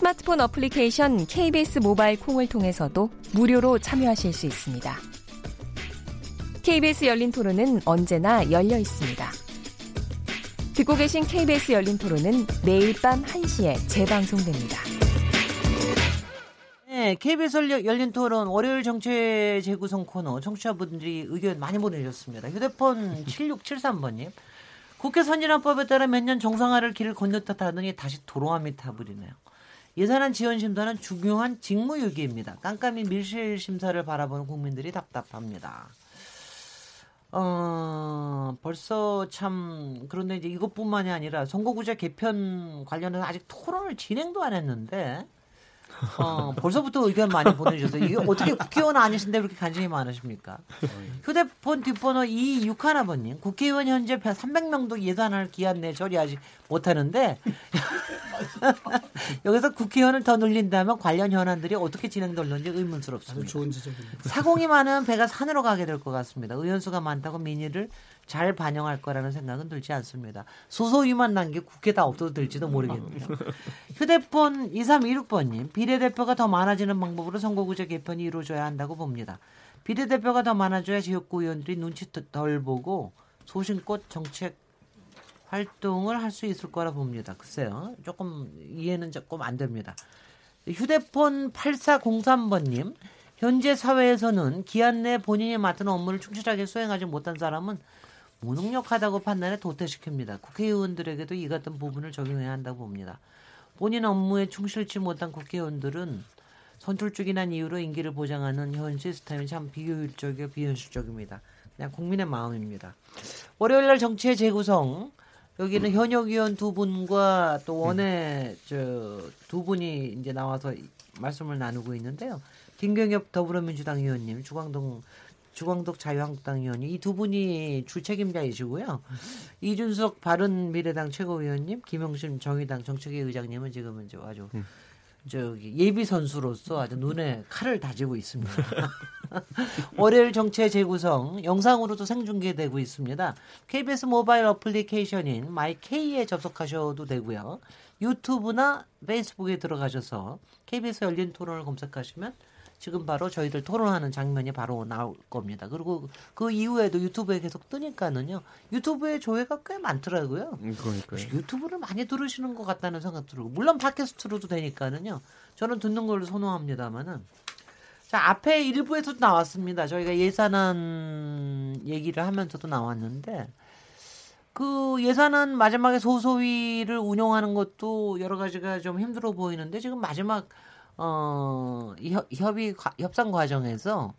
스마트폰 어플리케이션 KBS 모바일 콩을 통해서도 무료로 참여하실 수 있습니다. KBS 열린 토론은 언제나 열려 있습니다. 듣고 계신 KBS 열린 토론은 매일 밤 1시에 재방송됩니다. 네, KBS 열린 토론 월요일 정체 재구성 코너 청취자분들이 의견 많이 보내주셨습니다. 휴대폰 7673번님. 국회 선진화법에 따라 몇 년 정상화를 길을 건넜다 하더니 다시 도로함이 타버리네요. 예산안 지원 심사는 중요한 직무유기입니다. 깜깜이 밀실 심사를 바라보는 국민들이 답답합니다. 어, 벌써 참, 그런데 이제 이것뿐만이 아니라 선거구제 개편 관련해서 아직 토론을 진행도 안 했는데, 어, 벌써부터 의견 많이 보내주셨어요. 이게 어떻게 국회의원 아니신데 그렇게 관심이 많으십니까? 휴대폰 뒷번호 261번님, 국회의원 현재 300명도 예산을 기한 내 처리하지 못하는데, 여기서 국회의원을 더 늘린다면 관련 현안들이 어떻게 진행될는지 의문스럽습니다. 좋은 지적입니다. 사공이 많으면 배가 산으로 가게 될 것 같습니다. 의원수가 많다고 민의를 잘 반영할 거라는 생각은 들지 않습니다. 소소위만 난 게 국회 다 없어도 될지도 모르겠네요. 휴대폰 2316번님, 비례대표가 더 많아지는 방법으로 선거구제 개편이 이루어져야 한다고 봅니다. 비례대표가 더 많아져야 지역구 의원들이 눈치 덜 보고 소신껏 정책 활동을 할 수 있을 거라 봅니다. 글쎄요. 조금 이해는 조금 안 됩니다. 휴대폰 8403번님, 현재 사회에서는 기한 내 본인이 맡은 업무를 충실하게 수행하지 못한 사람은 무능력하다고 판단해 도태시킵니다. 국회의원들에게도 이 같은 부분을 적용해야 한다고 봅니다. 본인 업무에 충실치 못한 국회의원들은 선출직이란 이유로 임기를 보장하는 현 시스템이 참 비효율적이고 비현실적입니다. 그냥 국민의 마음입니다. 월요일 날 정치의 재구성 여기는 현역 의원 두 분과 또 원외 저두 분이 이제 나와서 말씀을 나누고 있는데요. 김경협 더불어민주당 의원님, 주광동 주광덕 자유한국당 의원이 이 두 분이 주 책임자이시고요. 이준석 바른미래당 최고위원님, 김용신 정의당 정책위 의장님은 지금은 이제 아주 음. 저기 예비 선수로서 아주 눈에 칼을 다지고 있습니다. 월요일 정치 재구성 영상으로도 생중계되고 있습니다. KBS 모바일 어플리케이션인 마이K에 접속하셔도 되고요. 유튜브나 페이스북에 들어가셔서 KBS 열린 토론을 검색하시면 지금 바로 저희들 토론하는 장면이 바로 나올 겁니다. 그리고 그 이후에도 유튜브에 계속 뜨니까는요. 유튜브에 조회가 꽤 많더라고요. 음, 그러니까요. 유튜브를 많이 들으시는 것 같다는 생각 들고 물론 팟캐스트로도 되니까는요. 저는 듣는 걸로 선호합니다만은 자 앞에 일부에서도 나왔습니다. 저희가 예산안 얘기를 하면서도 나왔는데 그 예산안 마지막에 소소위를 운영하는 것도 여러 가지가 좀 힘들어 보이는데 지금 마지막 어, 협의 협상 과정에서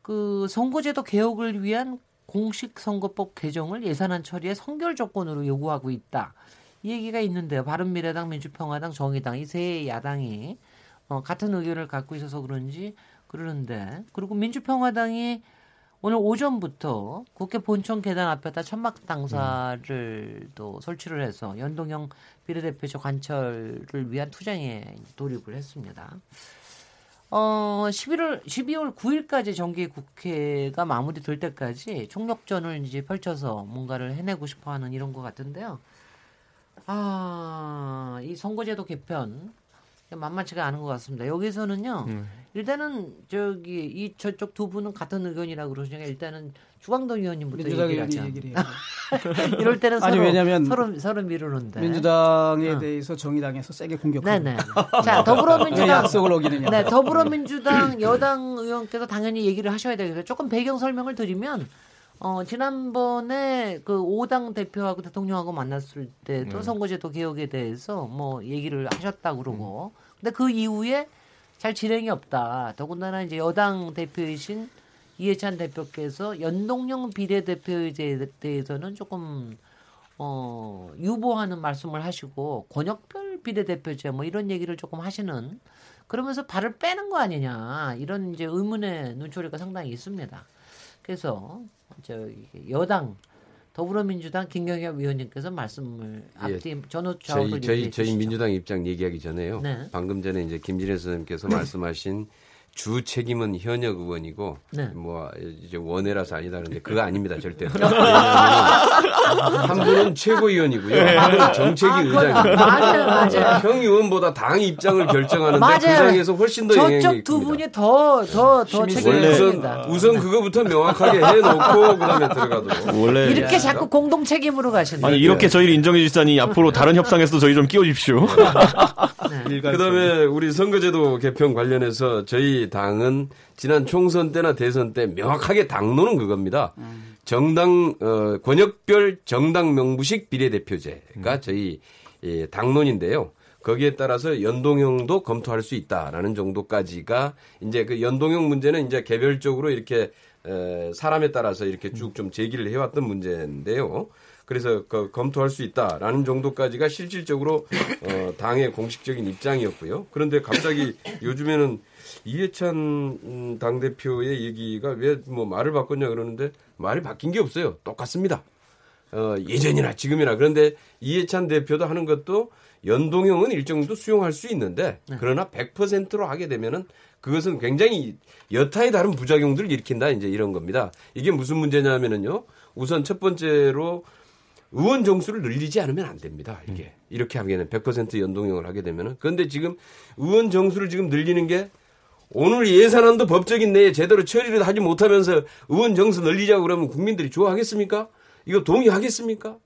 그 선거제도 개혁을 위한 공식 선거법 개정을 예산안 처리에 선결 조건으로 요구하고 있다. 이 얘기가 있는데요. 바른미래당, 민주평화당, 정의당 이 세 야당이 어, 같은 의견을 갖고 있어서 그런지 그러는데 그리고 민주평화당이 오늘 오전부터 국회 본청 계단 앞에다 천막 당사를 또 설치를 해서 연동형 비례대표제 관철을 위한 투쟁에 돌입을 했습니다. 어, 11월 12월 9일까지 정기 국회가 마무리될 때까지 총력전을 이제 펼쳐서 뭔가를 해내고 싶어 하는 이런 것 같은데요. 아, 이 선거제도 개편 만만치가 않은 것 같습니다. 여기서는요. 음. 일단은 저기 이 저쪽 두 분은 같은 의견이라고 그러시니까 일단은 주광동 의원님부터 얘기를 하죠. 얘기를 이럴 때는 서로, 아니, 왜냐면 서로 서로 미루는데 민주당에 어. 대해서 정의당에서 세게 공격하고. 네네. 자 더불어민주당 약속을 어기느냐. 네 더불어민주당 여당 의원께서 당연히 얘기를 하셔야 되겠어요. 조금 배경 설명을 드리면. 어, 지난번에 그 5당 대표하고 대통령하고 만났을 때도 음. 선거제도 개혁에 대해서 뭐 얘기를 하셨다 그러고. 음. 근데 그 이후에 잘 진행이 없다. 더군다나 이제 여당 대표이신 이해찬 대표께서 연동형 비례대표에 대해서는 조금 어, 유보하는 말씀을 하시고 권역별 비례대표제 뭐 이런 얘기를 조금 하시는 그러면서 발을 빼는 거 아니냐 이런 이제 의문의 눈초리가 상당히 있습니다. 그래서 저 여당 더불어민주당 김경엽 위원님께서 말씀을 예. 앞뒤 전후 저희 좌우를 저희 저희 주시죠. 민주당 입장 얘기하기 전에요. 네. 방금 전에 이제 김진애 선생님께서 말씀하신 주 책임은 현역 의원이고 네. 뭐 이제 원해라서 아니다 그런데 그거 아닙니다 절대. 한 분은 최고위원이고요. 한 분은 정책위 아, 그건 의장입니다. 맞아요, 맞아요. 형 의원보다 당 입장을 결정하는데 그 맞아요. 당에서 훨씬 더 영향이 저쪽 두. 분이 더 더더 책임을 우선 니다 우선 그거부터 명확하게 해놓고 그다음에 들어가도록. 원래 이렇게 자꾸 공동 책임으로 가시는 아니 이렇게 저희를 인정해 주시다니 앞으로 다른 협상에서도 저희 좀 끼워 주십시오. 네. 그다음에 우리 선거제도 개편 관련해서 저희 당은 지난 총선 때나 대선 때 명확하게 당론은 그겁니다. 정당 어, 권역별 정당 명부식 비례대표제가 저희 예, 당론인데요. 거기에 따라서 연동형도 검토할 수 있다라는 정도까지가 이제 그 연동형 문제는 이제 개별적으로 이렇게 에, 사람에 따라서 이렇게 쭉 좀 제기를 해왔던 문제인데요. 그래서 그 검토할 수 있다라는 정도까지가 실질적으로 어, 당의 공식적인 입장이었고요. 그런데 갑자기 요즘에는 이해찬 음, 당대표의 얘기가 왜 뭐 말을 바꿨냐 그러는데 말이 바뀐 게 없어요. 똑같습니다. 어, 예전이나 지금이나 그런데 이해찬 대표도 하는 것도 연동형은 일정 정도 수용할 수 있는데 그러나 100%로 하게 되면은 그것은 굉장히 여타의 다른 부작용들을 일으킨다 이제 이런 겁니다. 이게 무슨 문제냐면은요. 우선 첫 번째로 의원 정수를 늘리지 않으면 안 됩니다. 이게 이렇게 하게는 100% 연동형을 하게 되면은 그런데 지금 의원 정수를 지금 늘리는 게 오늘 예산안도 법적인 내에 제대로 처리를 하지 못하면서 의원 정수 늘리자고 그러면 국민들이 좋아하겠습니까? 이거 동의하겠습니까?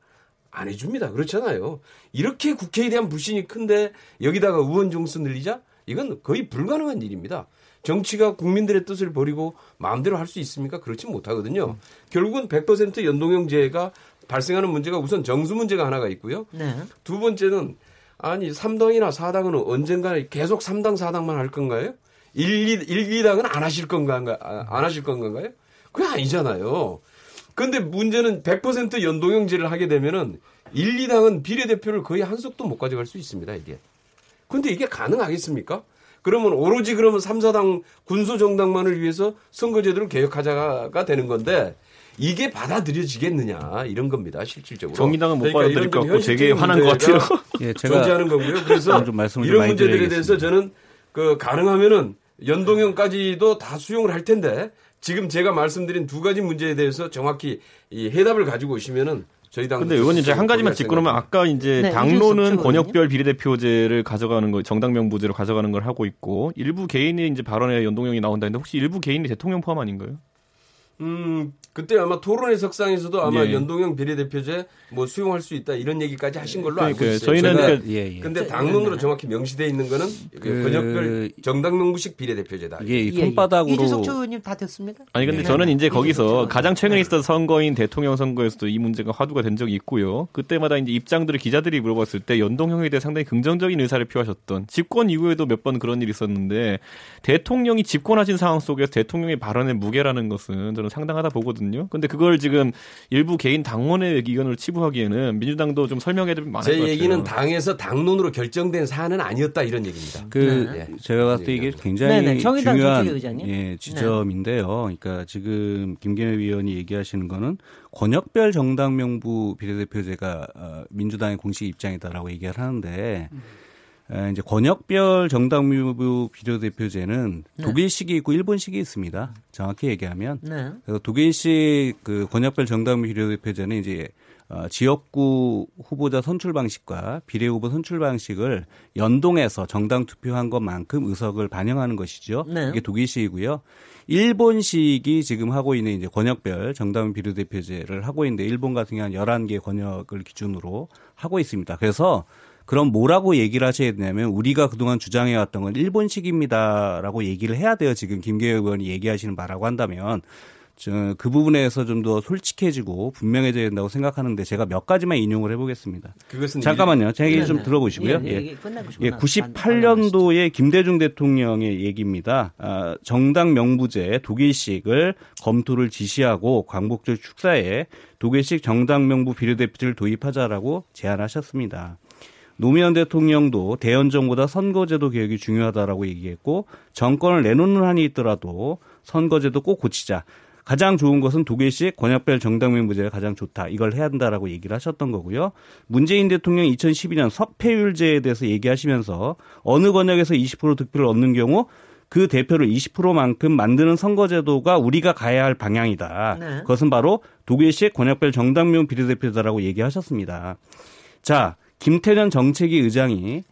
안 해줍니다. 그렇잖아요. 이렇게 국회에 대한 불신이 큰데 여기다가 의원 정수 늘리자? 이건 거의 불가능한 일입니다. 정치가 국민들의 뜻을 버리고 마음대로 할 수 있습니까? 그렇지 못하거든요. 결국은 100% 연동형제가 발생하는 문제가 우선 정수 문제가 하나가 있고요. 네. 두 번째는 아니 3당이나 4당은 언젠가 계속 3당 4당만 할 건가요? 1, 2, 1, 2당은 안 하실 건가 아, 안 하실 건가요? 그게 아니잖아요. 근데 문제는 100% 연동형제를 하게 되면은 1, 2당은 비례대표를 거의 한 석도 못 가져갈 수 있습니다, 이게. 근데 이게 가능하겠습니까? 그러면 오로지 그러면 3, 4당 군소 정당만을 위해서 선거제도를 개혁하자가 되는 건데 이게 받아들여지겠느냐 이런 겁니다 실질적으로 정의당은 못 그러니까 받아들일 것좀 같고 되게 화난 것 같아요. 예, 제가 존재하는 거고요. 그래서 좀 말씀을 좀 이런 문제들에 대해서. 저는 그 가능하면은 연동형까지도 다 수용을 할 텐데 지금 제가 말씀드린 두 가지 문제에 대해서 정확히 이 해답을 가지고 오시면은 저희 당 근데 의원님 제가 한 가지만 짚고 그러면 아까 이제 네, 당론은 권역별 비례대표제를 가져가는 거 정당 명부제로 가져가는 걸 하고 있고 일부 개인의 이제 발언에 연동형이 나온다는데 혹시 일부 개인이 대통령 포함 아닌가요? 음 그때 아마 토론회 석상에서도 아마 예. 연동형 비례대표제 뭐 수용할 수 있다 이런 얘기까지 하신 걸로 알고. 있어요. 저희는 그- 예, 예. 근데 당론으로 정확히 명시돼 있는 거는 그- 권역별 정당 명부식 비례대표제다. 이게 이 예, 예. 손바닥으로 이준석 조 의원님 다 됐습니까? 아니 근데 네. 저는 이제 거기서 가장 최근에 있었던 선거인 대통령 선거에서도 이 문제가 화두가 된 적이 있고요. 그때마다 이제 입장들을 기자들이 물어봤을 때 연동형에 대해 상당히 긍정적인 의사를 표하셨던 집권 이후에도 몇 번 그런 일이 있었는데 대통령이 집권하신 상황 속에서 대통령의 발언의 무게라는 것은 저는 상당하다 보거든요. 근데 그걸 지금 일부 개인 당원의 의견을 치부하기에는 민주당도 좀 설명해야 될 많을 것제 같아요. 얘기는 당에서 당론으로 결정된 사안은 아니었다 이런 얘기입니다. 그 네. 제가 봤을 때 이게 굉장히 네네, 정의당 중요한. 예, 지점인데요. 그러니까 지금 김경애 위원이 얘기하시는 거는 권역별 정당 명부 비례대표제가 어, 민주당의 공식 입장이다라고 얘기를 하는데 에, 이제 권역별 정당 명부 비례대표제는 독일식이 있고 일본식이 있습니다. 정확히 얘기하면 네. 그래서 독일식 그 권역별 정당 비례대표제는 이제 어, 지역구 후보자 선출 방식과 비례 후보 선출 방식을 연동해서 정당 투표한 것만큼 의석을 반영하는 것이죠. 네. 이게 독일식이고요. 일본식이 지금 하고 있는 이제 권역별 정당 비례대표제를 하고 있는데 일본 같은 경우는 11개 권역을 기준으로 하고 있습니다. 그래서 그럼 뭐라고 얘기를 하셔야 되냐면 우리가 그동안 주장해왔던 건 일본식입니다라고 얘기를 해야 돼요. 지금 김계호 의원이 얘기하시는 바라고 한다면 저, 그 부분에서 좀 더 솔직해지고 분명해져야 된다고 생각하는데 제가 몇 가지만 인용을 해보겠습니다. 그것은 잠깐만요. 제 얘기 좀 네네. 들어보시고요. 예, 예. 예, 싶구나. 98년도에 김대중 대통령의 얘기입니다. 아, 정당 명부제 독일식을 검토를 지시하고 광복절 축사에 독일식 정당 명부 비례대표제를 도입하자라고 제안하셨습니다. 노무현 대통령도 대연정보다 선거제도 개혁이 중요하다라고 얘기했고 정권을 내놓는 한이 있더라도 선거제도 꼭 고치자. 가장 좋은 것은 독일식 권역별 정당 명 부제가 가장 좋다. 이걸 해야 한다라고 얘기를 하셨던 거고요. 문재인 대통령 2012년 석패율제에 대해서 얘기하시면서 어느 권역에서 20% 득표를 얻는 경우 그 대표를 20%만큼 만드는 선거제도가 우리가 가야 할 방향이다. 네. 그것은 바로 독일식 권역별 정당명 비례대표다라고 얘기하셨습니다. 자, 김태년 정책위 의장이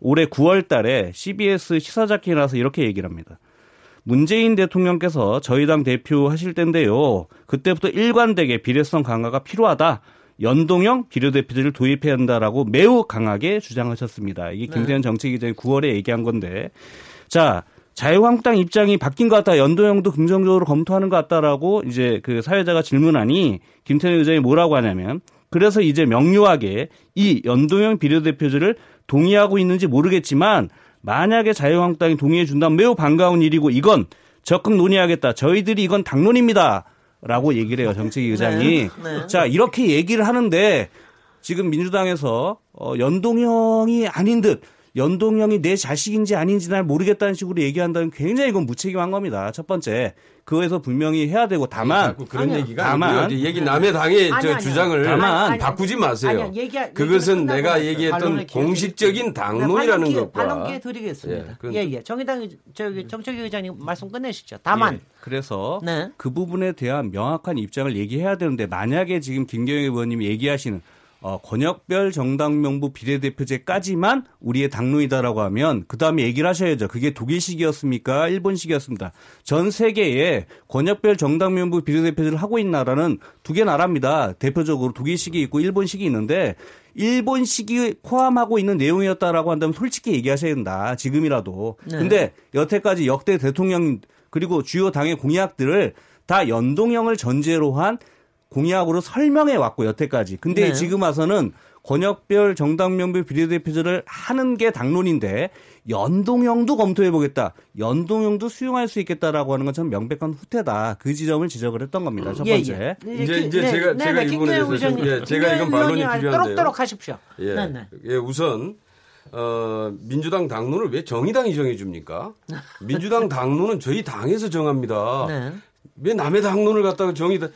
올해 9월 달에 CBS 시사자키에 나와서 이렇게 얘기를 합니다. 문재인 대통령께서 저희 당 대표 하실 텐데요. 그때부터 일관되게 비례성 강화가 필요하다. 연동형 비례대표제를 도입해야 한다라고 매우 강하게 주장하셨습니다. 이게 김태현 정책위장이 9월에 얘기한 건데. 자, 자유한국당 입장이 바뀐 것 같다. 연동형도 긍정적으로 검토하는 것 같다라고 이제 그 사회자가 질문하니 김태현 의장이 뭐라고 하냐면 그래서 이제 명료하게 이 연동형 비례대표제를 동의하고 있는지 모르겠지만 만약에 자유한국당이 동의해 준다면 매우 반가운 일이고 이건 적극 논의하겠다. 저희들이 이건 당론입니다. 라고 얘기를 해요. 정책위 의장이. 네, 네. 자, 이렇게 얘기를 하는데 지금 민주당에서 어, 연동형이 아닌 듯 연동형이 내 자식인지 아닌지 날 모르겠다는 식으로 얘기한다면 굉장히 이건 무책임한 겁니다. 첫 번째. 그거에서 분명히 해야 되고 다만 그런 아니요. 얘기가 다만 아니고요. 얘기 남의 당의 아니, 저 아니요. 주장을 다만 아니, 바꾸지 마세요. 아니요. 얘기- 그것은 내가 얘기했던 공식적인 드릴게요. 당론이라는 네, 것과 반론 기회 드리겠습니다. 예, 예, 예. 정의당 저기 정책위 의장님 말씀 끝내시죠. 다만 예, 그래서 네. 그 부분에 대한 명확한 입장을 얘기해야 되는데 만약에 지금 김경애 의원님이 얘기하시는 어, 권역별 정당 명부 비례대표제까지만 우리의 당론이다라고 하면 그 다음에 얘기를 하셔야죠. 그게 독일식이었습니까? 일본식이었습니다. 전 세계에 권역별 정당 명부 비례대표제를 하고 있는 나라는 두 개 나라입니다. 대표적으로 독일식이 있고 일본식이 있는데 일본식이 포함하고 있는 내용이었다라고 한다면 솔직히 얘기하셔야 된다. 지금이라도. 네. 근데 여태까지 역대 대통령 그리고 주요 당의 공약들을 다 연동형을 전제로 한 공약으로 설명해 왔고 여태까지. 근데 네. 지금 와서는 권역별 정당명부 비례대표제를 하는 게 당론인데 연동형도 검토해 보겠다. 연동형도 수용할 수 있겠다라고 하는 건 참 명백한 후퇴다. 그 지점을 지적을 했던 겁니다. 첫 예, 번째. 예. 이제- 기- 이제 제가- 제가 이 부분에 대해서 좀- 예, 제가 이건 반론이 필요한데요. 또록또록 하십시오. 예. 네, 네. 예, 우선 어, 민주당 당론을 왜 정의당이 정해 줍니까? 민주당 당론은 저희 당에서 정합니다. 네. 왜 남의 당론을 갖다가 정의당 어,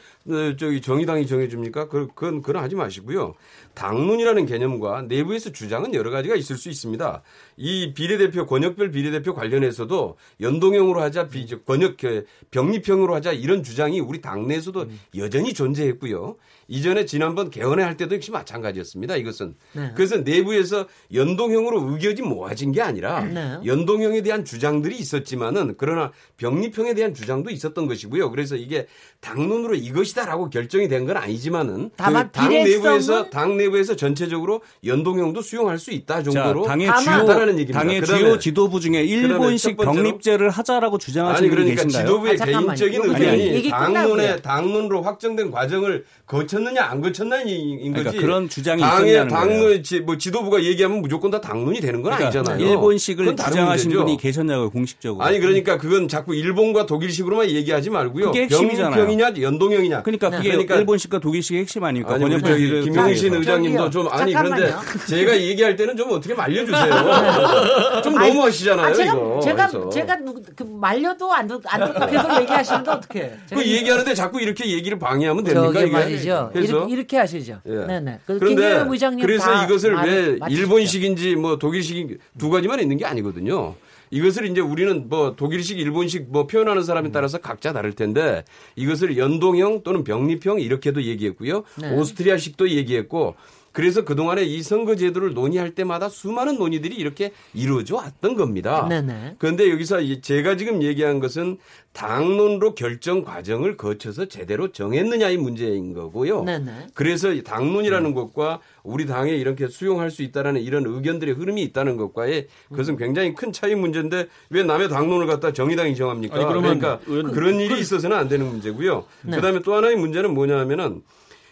저기 정의당이 정해줍니까? 그- 그건 그건 하지 마시고요. 당론이라는 개념과 내부에서 주장은 여러 가지가 있을 수 있습니다. 이 비례대표 권역별 비례대표 관련해서도 연동형으로 하자 비 권역 그 병립형으로 하자 이런 주장이 우리 당내에서도 여전히 존재했고요. 이전에 지난번 개헌회 할 때도 역시 마찬가지였습니다. 이것은 네. 그래서 내부에서 연동형으로 의견이 모아진 게 아니라 네. 연동형에 대한 주장들이 있었지만은 그러나 병립형에 대한 주장도 있었던 것이고요. 그래서 이게 당론으로 이것이 다라고 결정이 된 건 아니지만은 다만 그 당 내부에서 당 내부에서 전체적으로 연동형도 수용할 수 있다 자, 정도로 당의 다만- 주요 있다라는 얘기입니다. 당의 그다음에- 주요 지도부 중에 일본식 병립제를 하자라고 주장하시는 아니 분이 그러니까 계신가요? 지도부의 아. 개인적인 의견이 당론에 끝나고요. 당론으로 확정된 과정을 거쳤느냐 안 거쳤느냐인 거지. 그러니까 그런 주장이 당의. 당론 지- 뭐 지도부가 얘기하면 무조건 다 당론이 되는 건 그러니까 아니잖아요. 일본식을 주장하신 문제죠. 분이 계셨냐고요, 공식적으로. 아니 그러니까 그건 자꾸 일본과 독일식으로만 얘기하지 말고요. 그게 핵심이잖아요. 병립형이냐 연동형이냐. 그러니까 그게 그러니까 일본식과 독일식의 핵심 아닙니까? 아니 저기 김용신 자, 의장님도. 좀 아니 그런데 잠깐만요. 제가 얘기할 때는 좀 어떻게 말려주세요. 좀 너무 하시잖아요 아, 제가 이거. 제가 그래서. 제가 누구- 그 말려도 안 듣, 안 듣고 계속 얘기하시는데 어떻게? 그 얘기하는데 자꾸 이렇게 얘기를 방해하면 됩니까 이게? 말이죠. 그래서 이렇게, 이렇게 하시죠. 예. 네네. 그 그런데 그래서 다 이것을 말- 왜. 일본식인지 뭐 독일식 두 가지만 있는 게 아니거든요. 이것을 이제 우리는 뭐 독일식, 일본식 뭐 표현하는 사람에 따라서 각자 다를 텐데 이것을 연동형 또는 병립형 이렇게도 얘기했고요. 네. 오스트리아식도 얘기했고 그래서 그동안에 이 선거제도를 논의할 때마다 수많은 논의들이 이렇게 이루어져 왔던 겁니다. 네네. 그런데 여기서 이- 제가 지금 얘기한 것은 당론으로 결정 과정을 거쳐서 제대로 정했느냐의 문제인 거고요. 네네. 그래서 이 당론이라는 것과 우리 당에 이렇게 수용할 수 있다라는 이런 의견들의 흐름이 있다는 것과의 그것은 굉장히 큰 차이 문제인데 왜 남의 당론을 갖다 정의당이 정합니까? 아니, 그러면 그러니까 의원- 그런 일이 있어서는 안 되는 문제고요. 네. 그다음에 또 하나의 문제는 뭐냐면은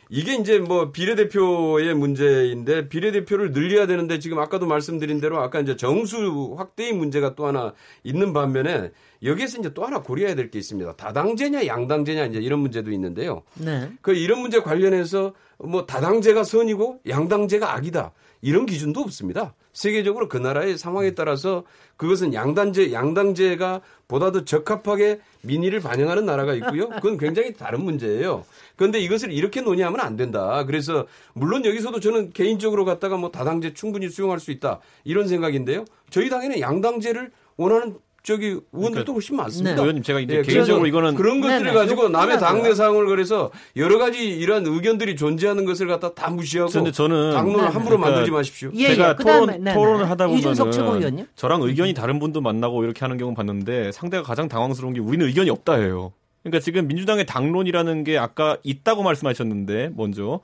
이게 이제 뭐 비례대표의 문제인데 비례대표를 늘려야 되는데 지금 아까도 말씀드린 대로 아까 이제 정수 확대의 문제가 또 하나 있는 반면에 여기에서 이제 또 하나 고려해야 될 게 있습니다. 다당제냐 양당제냐 이제 이런 문제도 있는데요. 네. 그 이런 문제 관련해서 뭐 다당제가 선이고 양당제가 악이다 이런 기준도 없습니다. 세계적으로 그 나라의 상황에 따라서 그것은 양단제 양당제가 보다 더 적합하게 민의를 반영하는 나라가 있고요. 그건 굉장히 다른 문제예요. 그런데 이것을 이렇게 논의하면 안 된다. 그래서 물론 여기서도 저는 개인적으로 갖다가 뭐 다당제 충분히 수용할 수 있다 이런 생각인데요. 저희 당에는 양당제를 원하는 저기 의원들도 훨씬 많습니다. 네. 의원님 제가 이제 예, 개인적으로 이거는 그런 것들을 네네. 가지고 남의. 당내 상황을 그래서 여러 가지 이런 의견들이 존재하는 것을 갖다 다 무시하고 근데 저는 당론을 네네. 함부로 그러니까 만들지 마십시오. 예, 제가 예. 토론, 네네. 토론을 하다 보면은 최고위원님. 저랑 의견이 다른 분도 만나고 이렇게 하는 경우 봤는데 상대가 가장 당황스러운 게 우리는 의견이 없다 해요. 그러니까 지금 민주당의 당론이라는 게 아까 있다고 말씀하셨는데 먼저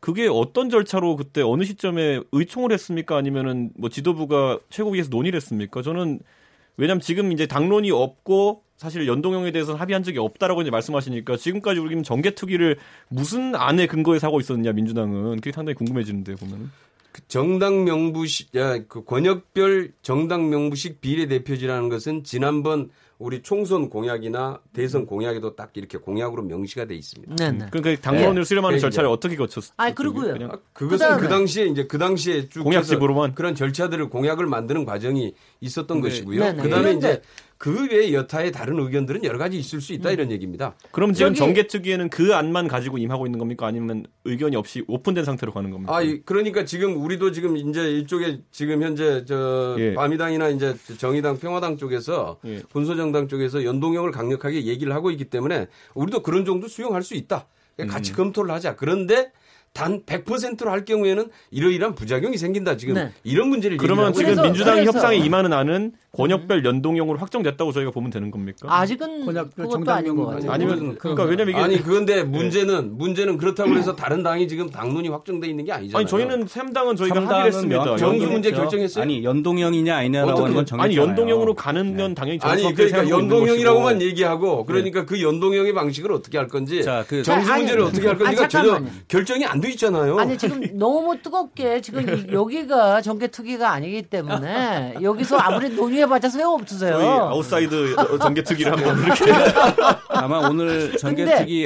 그게 어떤 절차로 그때 어느 시점에 의총을 했습니까? 아니면은 뭐 지도부가 최고위에서 논의를 했습니까? 저는 왜냐면 지금 이제 당론이 없고 사실 연동형에 대해서는 합의한 적이 없다라고 이제 말씀하시니까 지금까지 우리는 정개특위를 무슨 안에 근거해서 하고 있었느냐 민주당은. 그게 상당히 궁금해지는데 보면 그 정당 명부식, 야, 그 권역별 정당 명부식 비례대표제라는 것은 지난번 우리 총선 공약이나 대선 공약에도 딱 이렇게 공약으로 명시가 돼 있습니다. 네네. 그러니까 당론을 수렴하는 네, 절차를 이제. 어떻게 거쳤어요? 아니, 그리고요. 그냥 아, 그것은 그다음에- 그 당시에 이제 그 당시에 쭉 공약집으로만? 그런 절차들을 공약을 만드는 과정이 있었던 네. 것이고요. 네네. 그다음에 이제 그 외에 여타의 다른 의견들은 여러 가지 있을 수 있다 이런 얘기입니다. 그럼 지금 저기- 정개특위에는 그 안만 가지고 임하고 있는 겁니까? 아니면 의견이 없이 오픈된 상태로 가는 겁니까? 아, 이- 그러니까 지금 우리도 지금 이제 이쪽에 지금 현재 저 예. 바미당이나 이제 정의당, 평화당 쪽에서 예. 군소정당 쪽에서 연동형을 강력하게 얘기를 하고 있기 때문에 우리도 그런 정도 수용할 수 있다. 그러니까 같이 음. 검토를 하자. 그런데 단 100%로 할 경우에는 이러이러한 부작용이 생긴다. 지금 네. 이런 문제를 그러면 얘기하고 지금 그래서- 협상에 임하는 안은 권역별 연동형으로 확정됐다고 저희가 보면 되는 겁니까? 아직은 권역별 그것도 아닌 것 같아요. 아니면 그러니까 왜냐면 이게 아니 그런데 문제는 문제는 그렇다고 해서 다른 당이 지금 당론이 확정돼 있는 게 아니잖아요. 아니 저희는 삼당은 저희가 삼당은 합의를 했습니다. 명- 정수 문제 결정했어요? 아니 연동형이냐 아니냐라고 하는 건 정했잖아요. 아니 연동형으로 가는 건 당연히 아니 그러니까 연동형이라고만. 얘기하고 그러니까 그 연동형의 방식을 어떻게 할 건지 자, 그- 정수 아니, 문제를 어떻게 할 건지가 아니, 전혀. 결정이 안 돼 있잖아요. 아니 지금 너무 뜨겁게 지금 이- 여기가 정개특위가 아니기 때문에 여기서 아무리 논의해 봤자 소용없으세요. outside 정개특위를 한번 이렇게 아마 오늘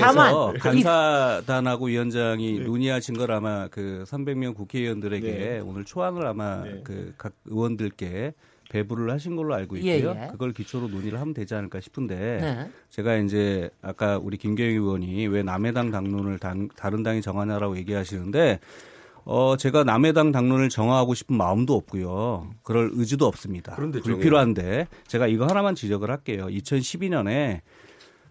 다만 간사단하고 위원장이 논의하신 걸 아마 그 300명 국회의원들에게 네. 오늘 초안을 아마 네. 그각 의원들께 배부를 하신 걸로 알고 예, 있고요. 예. 그걸 기초로 논의를 하면 되지 않을까 싶은데 네. 제가 이제 아까 우리 김경희 의원이 왜 남의 당 당론을 당, 다른 당이 정하냐라고 얘기하시는데 어 제가 남의 당 당론을 정하고 싶은 마음도 없고요. 그럴 의지도 없습니다. 그런데 불필요한데 제가 이거 하나만 지적을 할게요. 2012년에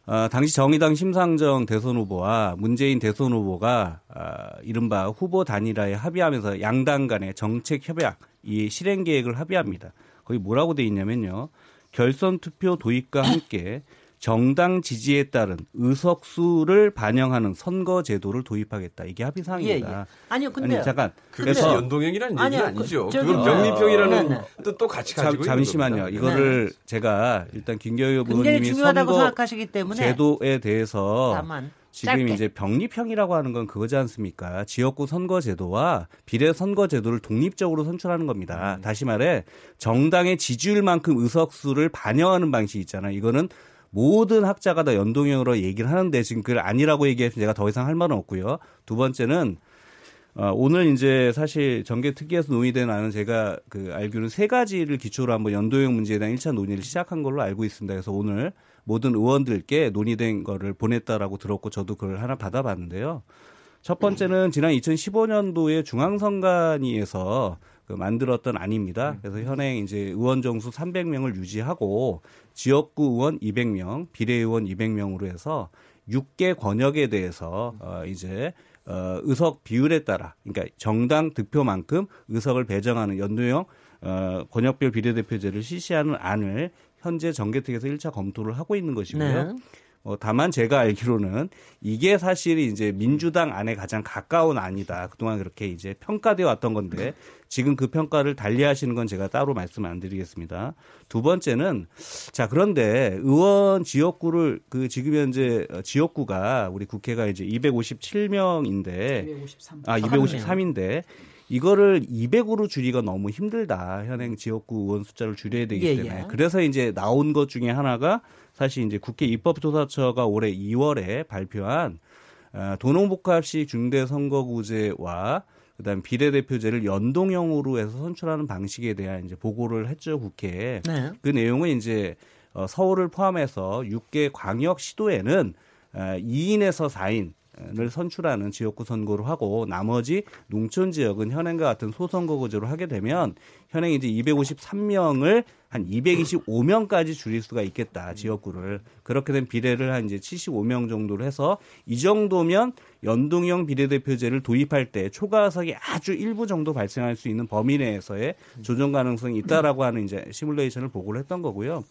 어, 당시 정의당 심상정 대선 후보와 문재인 대선 후보가 아, 이른바 후보 단일화에 합의하면서 양당 간의 정책 협약 이 실행 계획을 합의합니다. 거기 뭐라고 돼 있냐면요. 결선 투표 도입과 함께 정당 지지에 따른 의석수를 반영하는 선거 제도를 도입하겠다. 이게 합의 예, 사항입니다. 예. 아니요, 근데 아니 잠깐. 그래서 연동형이라는 얘기는 아니요, 아니죠. 그- 저기 그건 뭐- 병리평이라는 네네. 뜻도 같이 잠, 가지고 있는 잠시만요. 겁니다. 이거를 제가 일단 굉장히 의원님이 중요하다고 선거 생각하시기 때문에 제도에 대해서 다만 지금 짧게. 이제 병립형이라고 하는 건 그거지 않습니까? 지역구 선거 제도와 비례 선거 제도를 독립적으로 선출하는 겁니다. 음. 다시 말해 정당의 지지율만큼 의석수를 반영하는 방식이 있잖아요. 이거는 모든 학자가 다 연동형으로 얘기를 하는데 지금 그걸 아니라고 얘기해서 제가 더 이상 할 말은 없고요. 두 번째는 어, 오늘 이제 사실 정계 특위에서 논의된 안은 제가 그 알기로는 세 가지를 기초로 한번 연동형 문제에 대한 1차 논의를 시작한 걸로 알고 있습니다. 그래서 오늘 모든 의원들께 논의된 거를 보냈다라고 들었고 저도 그걸 하나 받아봤는데요. 첫 번째는 지난 2015년도에 중앙선관위에서 그 만들었던 안입니다. 그래서 현행 이제 의원 정수 300명을 유지하고 지역구 의원 200명, 비례의원 200명으로 해서 6개 권역에 대해서 어 이제 어, 의석 비율에 따라 그러니까 정당 득표만큼 의석을 배정하는 연동형 어, 권역별 비례대표제를 실시하는 안을 현재 정개특에서 1차 검토를 하고 있는 것이고요. 네. 어, 다만 제가 알기로는 이게 사실 이제 민주당 안에 가장 가까운 안이다. 그동안 그렇게 이제 평가되어 왔던 건데 지금 그 평가를 달리 하시는 건 제가 따로 말씀 안 드리겠습니다. 두 번째는 자, 그런데 의원 지역구를 그 지금 현재 지역구가 우리 국회가 이제 257명인데 253. 아, 253인데 이거를 200으로 줄이기가 너무 힘들다. 현행 지역구 의원 숫자를 줄여야 되기 예, 때문에. 예. 그래서 이제 나온 것 중에 하나가 사실 이제 국회 입법조사처가 올해 2월에 발표한 어, 도농복합식 중대선거구제와 그다음 비례대표제를 연동형으로 해서 선출하는 방식에 대한 이제 보고를 했죠 국회에. 네. 그 내용은 이제 어, 서울을 포함해서 6개 광역 시도에는 어, 2인에서 4인 을 선출하는 지역구 선거로 하고 나머지 농촌 지역은 현행과 같은 소선거 구제로 하게 되면 현행 이제 253명을 한 225명까지 줄일 수가 있겠다 지역구를 그렇게 된 비례를 한 이제 75명 정도로 해서 이 정도면 연동형 비례대표제를 도입할 때 초과석이 아주 일부 정도 발생할 수 있는 범위 내에서의 조정 가능성이 있다라고 하는 이제 시뮬레이션을 보고를 했던 거고요.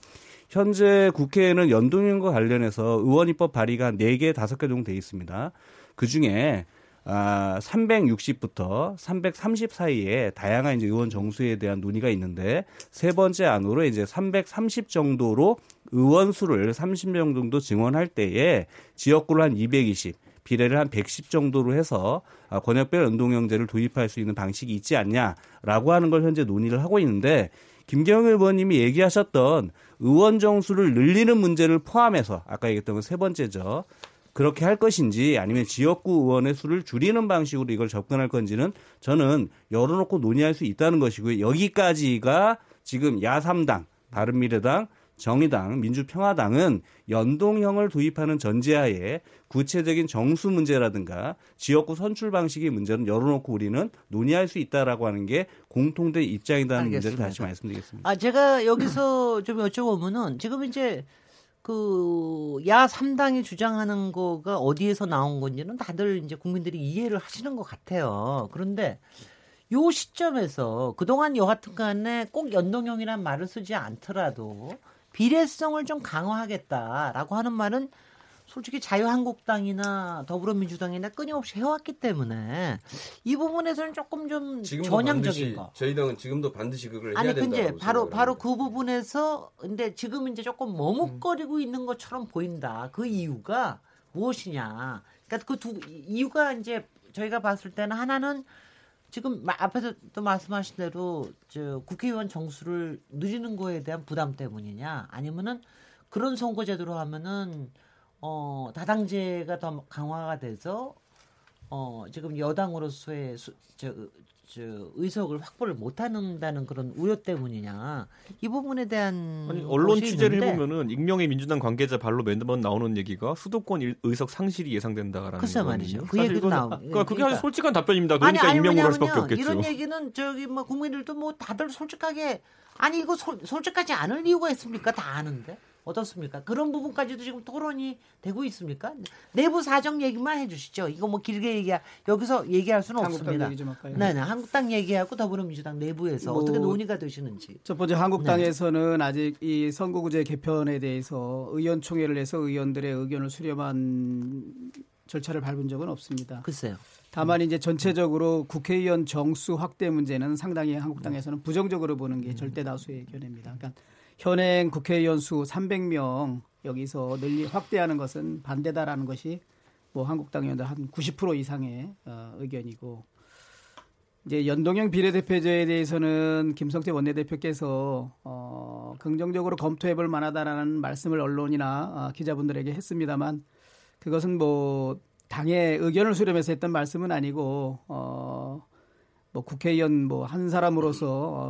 현재 국회에는 연동형과 관련해서 의원 입법 발의가 한 4개, 5개 정도 돼 있습니다. 그 중에 아, 360부터 330 사이에 다양한 이제 의원 정수에 대한 논의가 있는데 세 번째 안으로 이제 330 정도로 의원 수를 30명 정도 증원할 때에 지역구를 한 220, 비례를 한 110 정도로 해서 아, 권역별 연동형제를 도입할 수 있는 방식이 있지 않냐라고 하는 걸 현재 논의를 하고 있는데 김경일 의원님이 얘기하셨던 의원 정수를 늘리는 문제를 포함해서 아까 얘기했던 건 세 번째죠. 그렇게 할 것인지 아니면 지역구 의원의 수를 줄이는 방식으로 이걸 접근할 건지는 저는 열어놓고 논의할 수 있다는 것이고요. 여기까지가 지금 야3당, 바른미래당, 정의당, 민주평화당은 연동형을 도입하는 전제하에 구체적인 정수 문제라든가 지역구 선출 방식의 문제는 열어놓고 우리는 논의할 수 있다라고 하는 게 공통된 입장이라는 문제를 알겠습니다. 다시 말씀드리겠습니다. 아, 제가 여기서 좀 여쭤보면은 지금 이제 그, 야 3당이 주장하는 거가 어디에서 나온 건지는 다들 이제 국민들이 이해를 하시는 것 같아요. 그런데 요 시점에서 그동안 여하튼 간에 꼭 연동형이란 말을 쓰지 않더라도 비례성을 좀 강화하겠다라고 하는 말은 솔직히 자유한국당이나 더불어민주당이나 끊임없이 해왔기 때문에 이 부분에서는 조금 좀 전향적인 거. 저희 당은 지금도 반드시 그걸 해야 아니 된다고 근데 바로 생각을 바로. 그 부분에서 근데 지금 이제 조금 머뭇거리고 있는 것처럼 보인다. 그 이유가 무엇이냐? 그러니까 그 두 이유가 이제 저희가 봤을 때는 하나는 지금 마- 앞에서 또 말씀하신 대로 저 국회의원 정수를 늘리는 거에 대한 부담 때문이냐? 아니면은 그런 선거제도로 하면은 어 다당제가 더 강화가 돼서 어 지금 여당으로서의 수, 저, 저 의석을 확보를 못한다는 그런 우려 때문이냐 이 부분에 대한 아니, 언론 취재를 있는데 해보면은 익명의 민주당 관계자 발로 매번 나오는 얘기가 수도권 일- 의석 상실이 예상된다라는 글쎄. 말이죠. 그 얘기도 나오- 그러니까 그게 그러니까. 아주 솔직한 답변입니다. 아니 그러니까 아니 익명으로 할 수밖에 없겠죠. 이런 얘기는 저기 뭐 국민들도 뭐 다들 솔직하게 아니 이거 솔, 솔직하지 않을 이유가 있습니까? 다 아는데 어떻습니까? 그런 부분까지도 지금 토론이 되고 있습니까? 내부 사정 얘기만 해주시죠. 이거 뭐 길게 얘기야 여기서 얘기할 수는 없습니다. 얘기 좀 할까요? 네네 한국당 얘기하고 더불어민주당 내부에서 뭐- 어떻게 논의가 되시는지. 첫 번째 한국당에서는 아직 이 선거구제 개편에 대해서 의원총회를 해서 의원들의 의견을 수렴한 절차를 밟은 적은 없습니다. 글쎄요. 다만 이제 전체적으로 국회의원 정수 확대 문제는 상당히 한국당에서는 부정적으로 보는 게 절대 다수의 견해입니다. 그러니까 현행 국회의원 수 300명 여기서 늘리 확대하는 것은 반대다라는 것이 뭐 한국당 의원들 한 90% 이상의 어, 의견이고 이제 연동형 비례대표제에 대해서는 김성태 원내대표께서 어, 긍정적으로 검토해볼 만하다라는 말씀을 언론이나 어, 기자분들에게 했습니다만 그것은 뭐 당의 의견을 수렴해서 했던 말씀은 아니고 어, 뭐 국회의원 뭐 한 사람으로서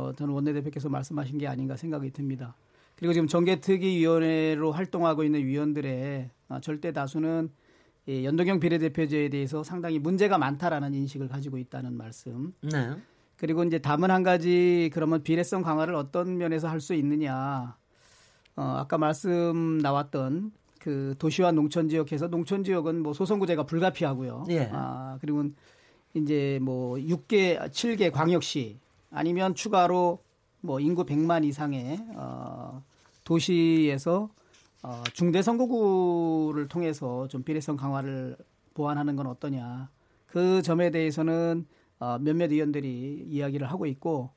어, 저는 원내대표께서 말씀하신 게 아닌가 생각이 듭니다. 그리고 지금 정개특위위원회로 활동하고 있는 위원들의 어, 절대 다수는 이 연동형 비례대표제에 대해서 상당히 문제가 많다라는 인식을 가지고 있다는 말씀. 네. 그리고 이제 다만 한 가지 그러면 비례성 강화를 어떤 면에서 할 수 있느냐. 어, 아까 말씀 나왔던 그 도시와 농촌 지역에서 농촌 지역은 뭐 소선구제가 불가피하고요. 예. 아 그리고 이제 뭐 6개, 7개 광역시 아니면 추가로 뭐 인구 100만 이상의 어 도시에서 어 중대 선거구를 통해서 좀 비례성 강화를 보완하는 건 어떠냐. 그 점에 대해서는 어 몇몇 의원들이 이야기를 하고 있고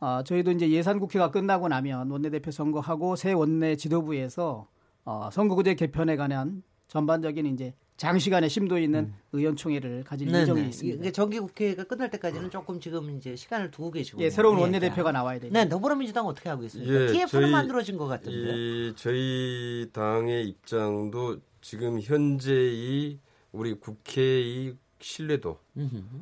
어, 저희도 이제 예산 국회가 끝나고 나면 원내대표 선거하고 새 원내 지도부에서 어, 선거구제 개편에 관한 전반적인 이제 장시간의 심도 있는 의원총회를 가질 예정이 네네. 있습니다. 이게 정기 국회가 끝날 때까지는 조금 지금 이제 시간을 두고 계시고. 예, 새로운 원내대표가 나와야 되죠. 네, 더불어민주당 은 어떻게 하고 있습니까? 예, TF는 저희- 만들어진 것 같은데. 이 저희 당의 입장도 지금 현재의 우리 국회의 신뢰도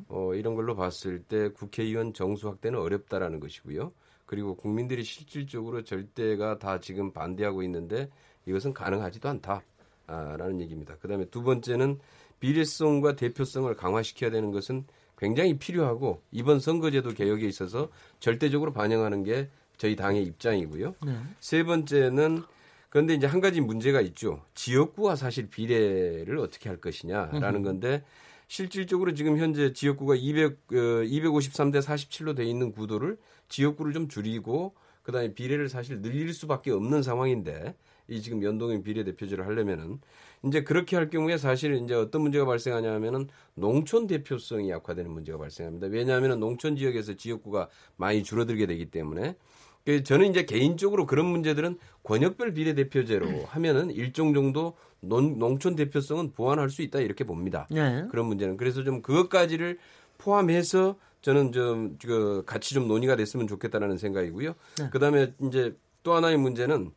어, 이런 걸로 봤을 때 국회의원 정수 확대는 어렵다라는 것이고요. 그리고 국민들이 실질적으로 절대가 다 지금 반대하고 있는데 이것은 가능하지도 않다 라는 얘기입니다. 그 다음에 두 번째는 비례성과 대표성을 강화시켜야 되는 것은 굉장히 필요하고 이번 선거제도 개혁에 있어서 절대적으로 반영하는 게 저희 당의 입장이고요. 네. 세 번째는 그런데 이제 한 가지 문제가 있죠. 지역구가 사실 비례를 어떻게 할 것이냐라는 건데 실질적으로 지금 현재 지역구가 200, 어, 253대 47로 돼 있는 구도를 지역구를 좀 줄이고 그다음에 비례를 사실 늘릴 수밖에 없는 상황인데 이 지금 연동형 비례대표제를 하려면은 이제 그렇게 할 경우에 사실 이제 어떤 문제가 발생하냐면은 농촌 대표성이 약화되는 문제가 발생합니다. 왜냐하면은 농촌 지역에서 지역구가 많이 줄어들게 되기 때문에 그 저는 이제 개인적으로 그런 문제들은 권역별 비례대표제로 하면은 일정 정도 논, 농촌 대표성은 보완할 수 있다 이렇게 봅니다. 네. 그런 문제는 그래서 좀 그것까지를 포함해서 저는 좀 그 같이 좀 논의가 됐으면 좋겠다라는 생각이고요. 네. 그다음에 이제 또 하나의 문제는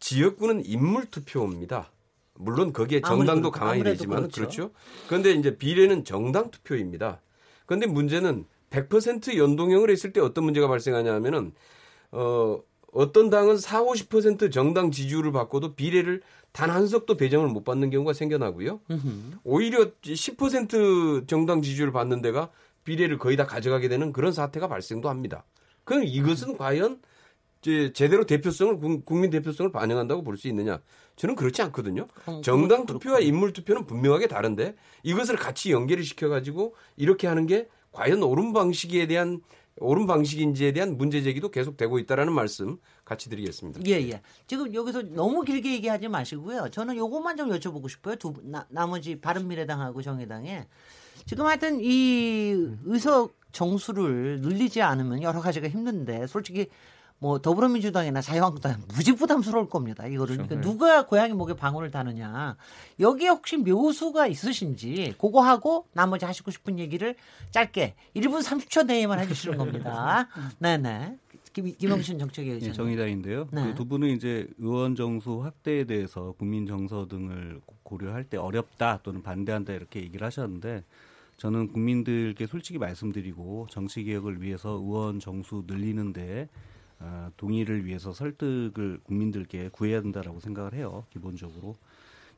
지역구는 인물 투표입니다. 물론 거기에 정당도 그렇- 강화이 아무래도 되지만 그렇죠. 그렇죠. 그런데 이제 비례는 정당 투표입니다. 그런데 문제는 100% 연동형을 했을 때 어떤 문제가 발생하냐 하면은 어 어떤 당은 4, 50% 정당 지지율을 받고도 비례를 단 한 석도 배정을 못 받는 경우가 생겨나고요. 오히려 10% 정당 지지율을 받는 데가 비례를 거의 다 가져가게 되는 그런 사태가 발생도 합니다. 그럼 이것은 과연 제대로 대표성을 국- 국민 대표성을 반영한다고 볼 수 있느냐? 저는 그렇지 않거든요. 정당 투표와 인물 투표는 분명하게 다른데 이것을 같이 연계를 시켜 가지고 이렇게 하는 게 과연 옳은 방식에 대한 옳은 방식인지에 대한 문제 제기도 계속되고 있다라는 말씀 같이 드리겠습니다. 예, 예. 지금 여기서 너무 길게 얘기하지 마시고요. 저는 요것만 좀 여쭤보고 싶어요. 두, 분- 나, 나머지 바른미래당하고 정의당에. 지금 하여튼 이 의석 정수를 늘리지 않으면 여러 가지가 힘든데 솔직히 뭐 더불어민주당이나 자유한국당 무지 부담스러울 겁니다. 이거를 그러니까 누가 고양이 목에 방울을 다느냐. 여기에 혹시 묘수가 있으신지 그거 하고 나머지 하시고 싶은 얘기를 짧게 1분 30초 내에만 해주시는 겁니다. 네네. 김, 김영신 정책위 예, 의장. 정의당인데요. 네. 그두 분은 이제 의원 정수 확대에 대해서 국민 정서 등을 고- 고려할 때 어렵다 또는 반대한다 이렇게 얘기를 하셨는데 저는 국민들께 솔직히 말씀드리고 정치 개혁을 위해서 의원 정수 늘리는데 아, 동의를 위해서 설득을 국민들께 구해야 된다라고 생각을 해요. 기본적으로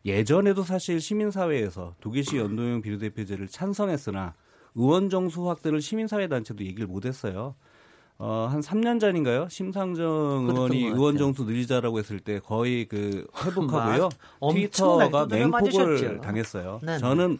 예전에도 사실 시민사회에서 도계시 연동형 비례대표제를 찬성했으나 의원 정수 확대를 시민사회 단체도 얘기를 못했어요. 어, 한 3년 전인가요? 심상정 의원이. 의원 정수 늘리자라고 했을 때 거의 그 회복하고요. 트위터가 맹폭을. 당했어요. 네네. 저는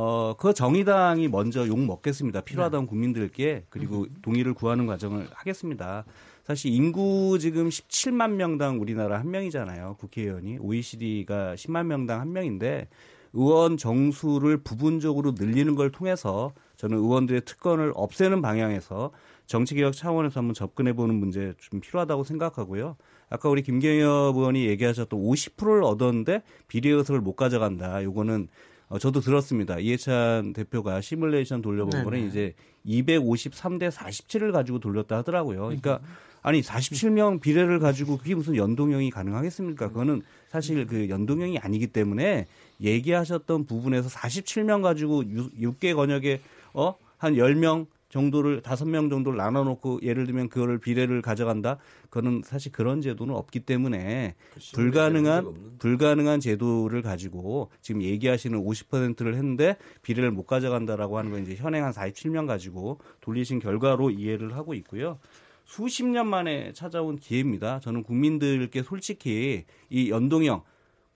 어, 그 정의당이 먼저 욕 먹겠습니다. 필요하다면 국민들께 그리고 동의를 구하는 과정을 하겠습니다. 사실 인구 지금 17만 명당 우리나라 한 명이잖아요. 국회의원이 OECD가 10만 명당 한 명인데 의원 정수를 부분적으로 늘리는 걸 통해서 저는 의원들의 특권을 없애는 방향에서 정치개혁 차원에서 한번 접근해 보는 문제 좀 필요하다고 생각하고요. 아까 우리 김경엽 의원이 얘기하셨던 50%를 얻었는데 비례 의석을 못 가져간다. 요거는 어, 저도 들었습니다. 이해찬 대표가 시뮬레이션 돌려본 네네. 거는 이제 253대 47을 가지고 돌렸다 하더라고요. 그러니까 아니 47명 비례를 가지고 그게 무슨 연동형이 가능하겠습니까? 그거는 사실 그 연동형이 아니기 때문에 얘기하셨던 부분에서 47명 가지고 6, 개 권역에 어 한 10명 정도를 다섯 명 정도를 나눠 놓고 예를 들면 그거를 비례를 가져간다. 그거는 사실 그런 제도는 없기 때문에 불가능한 불가능한 제도를 가지고 지금 얘기하시는 50%를 했는데 비례를 못 가져간다라고 하는 건 이제 현행 한 47명 가지고 돌리신 결과로 이해를 하고 있고요. 수십 년 만에 찾아온 기회입니다. 저는 국민들께 솔직히 이 연동형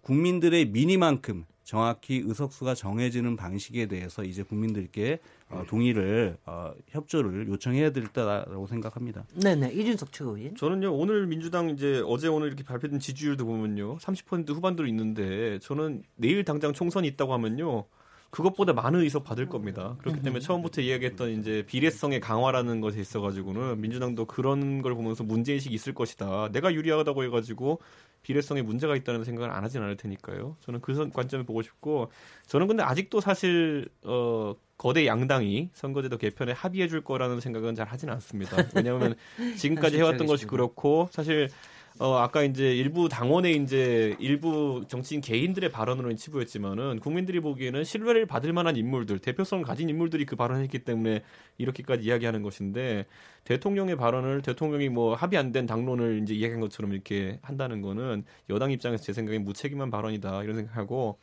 국민들의 민의만큼 정확히 의석수가 정해지는 방식에 대해서 이제 국민들께 어, 동의를 어, 협조를 요청해야 될 때라고 생각합니다. 네네 이준석 최고위원. 저는요 오늘 민주당 이제 어제 오늘 이렇게 발표된 지지율도 보면요 30% 후반대로 있는데 저는 내일 당장 총선이 있다고 하면요 그것보다 많은 의석 받을 겁니다. 그렇기 때문에 처음부터 이야기했던 이제 비례성의 강화라는 것에 있어가지고는 민주당도 그런 걸 보면서 문제인식이 있을 것이다. 내가 유리하다고 해가지고 비례성에 문제가 있다는 생각을 안 하진 않을 테니까요. 저는 그 관점을 보고 싶고 저는 근데 아직도 사실 어 거대 양당이 선거제도 개편에 합의해 줄 거라는 생각은 잘 하진 않습니다. 왜냐하면 지금까지 해왔던 것이 그렇고 사실 어, 아까 이제 일부 당원의 이제 일부 정치인 개인들의 발언으로 치부했지만은 국민들이 보기에는 신뢰를 받을 만한 인물들, 대표성을 가진 인물들이 그 발언을 했기 때문에 이렇게까지 이야기하는 것인데 대통령의 발언을 대통령이 뭐 합의 안 된 당론을 이제 이야기한 것처럼 이렇게 한다는 거는 여당 입장에서 제 생각에 무책임한 발언이다 이런 생각하고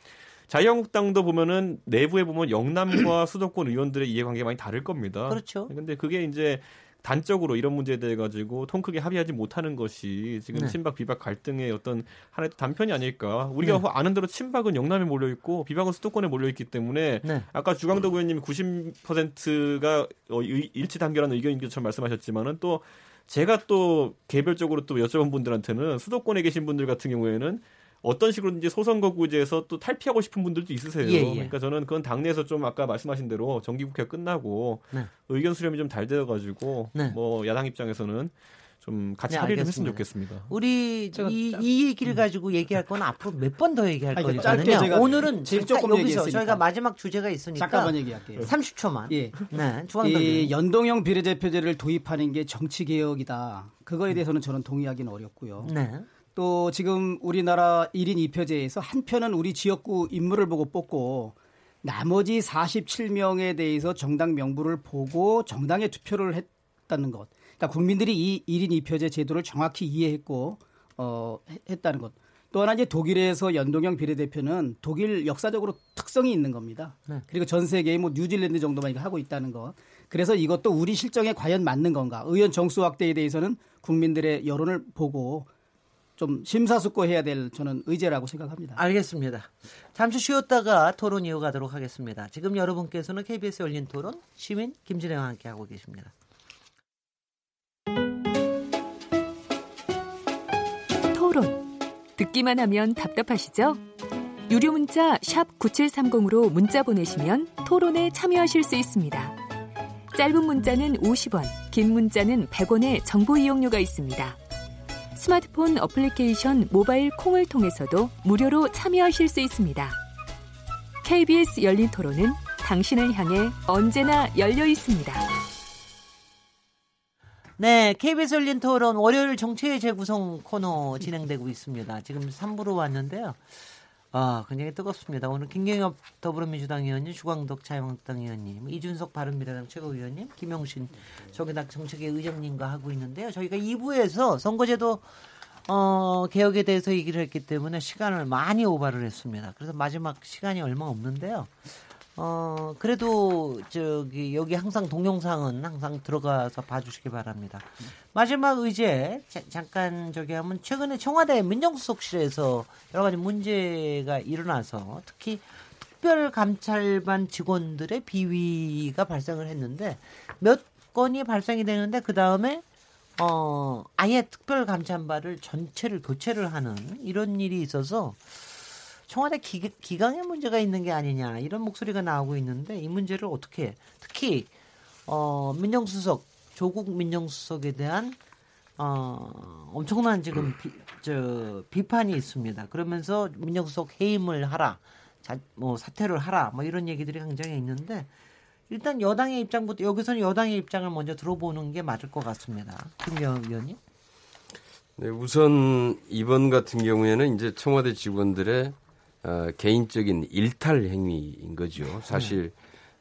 자유한국당도 보면은 내부에 보면 영남과 수도권 의원들의 이해관계가 많이 다를 겁니다. 그렇죠. 근데 그게 이제 단적으로 이런 문제에 대해 가지고 통 크게 합의하지 못하는 것이 지금 네. 친박 비박 갈등의 어떤 하나의 단편이 아닐까. 우리가 아는 대로 친박은 영남에 몰려 있고 비박은 수도권에 몰려 있기 때문에 네. 아까 주광덕 의원님이 90%가 어, 의- 일치 단결하는 의견인 것처럼 말씀하셨지만은 또 제가 또 개별적으로 또 여쭤본 분들한테는 수도권에 계신 분들 같은 경우에는 어떤 식으로든지 소선거구제에서 또 탈피하고 싶은 분들도 있으세요. 예, 예. 그러니까 저는 그건 당내에서 좀 아까 말씀하신 대로 정기국회 끝나고 네. 의견 수렴이 좀 잘 되어가지고 네. 뭐 야당 입장에서는 좀 같이 네, 합의를 했으면. 좋겠습니다. 우리 이, 짧- 이 얘기를 가지고 얘기할 건 앞으로 몇 번 더 얘기할 아니, 제가 오늘은 조금 여기서 얘기했으니까. 저희가 마지막 주제가 있으니까 잠깐만 얘기할게요. 30초만. 예. 네, 이. 연동형 비례대표제를 도입하는 게 정치 개혁이다. 그거에 대해서는 저는 동의하기는 어렵고요. 네. 또 지금 우리나라 1인 2표제에서 한 편은 우리 지역구 인물을 보고 뽑고 나머지 47명에 대해서 정당 명부를 보고 정당에 투표를 했다는 것. 그러니까 국민들이 이 1인 2표제 제도를 정확히 이해했고 어 했- 했다는 것. 또 하나 이제 독일에서 연동형 비례대표는 독일 역사적으로 특성이 있는 겁니다. 네. 그리고 전 세계의 뭐 뉴질랜드 정도만 이거 하고 있다는 것. 그래서 이것도 우리 실정에 과연 맞는 건가? 의원 정수 확대에 대해서는 국민들의 여론을 보고 좀 심사숙고해야 될 저는 의제라고 생각합니다. 알겠습니다. 잠시 쉬었다가 토론 이어가도록 하겠습니다. 지금 여러분께서는 KBS 열린 토론 시민 김진애와 함께 하고 계십니다. 토론. 듣기만 하면 답답하시죠? 유료 문자 9730으로 문자 보내시면 토론에 참여하실 수 있습니다. 짧은 문자는 50원, 긴 문자는 100원의 정보 이용료가 있습니다. 스마트폰 어플리케이션 모바일 콩을 통해서도 무료로 참여하실 수 있습니다. KBS 열린 토론은 당신을 향해 언제나 열려 있습니다. 네, KBS 열린 토론 월요일 정치의 재구성 코너 진행되고 있습니다. 지금 3부로 왔는데요. 아, 굉장히 뜨겁습니다. 오늘 김경엽 더불어민주당 의원님, 주광덕 자유한국당 의원님, 이준석 바른미래당 최고위원님, 김용신 정의당 정책위 의장님과 하고 있는데요. 저희가 2부에서 선거제도 어, 개혁에 대해서 얘기를 했기 때문에 시간을 많이 오바를 했습니다. 그래서 마지막 시간이 얼마 없는데요. 어, 그래도 저기 여기 항상 동영상은 항상 들어가서 봐주시기 바랍니다. 마지막 의제 자- 잠깐 저기 하면 최근에 청와대 민정수석실에서 여러 가지 문제가 일어나서 특히 특별감찰반 직원들의 비위가 발생을 했는데 몇 건이 발생이 되는데 그 다음에 어 아예 특별감찰반을 전체를 교체를 하는 이런 일이 있어서 청와대 기, 기강에 문제가 있는 게 아니냐 이런 목소리가 나오고 있는데 이 문제를 어떻게 특히 어 민정수석 조국 민정수석에 대한 어 엄청난 지금 비, 저 비판이 있습니다. 그러면서 민정수석 해임을 하라, 자, 뭐 사퇴를 하라, 뭐 이런 얘기들이 굉장히 있는데 일단 여당의 입장부터 여기서는 여당의 입장을 먼저 들어보는 게 맞을 것 같습니다. 김경 의원님. 네, 우선 이번 같은 경우에는 이제 청와대 직원들의 어, 개인적인 일탈 행위인 거죠. 사실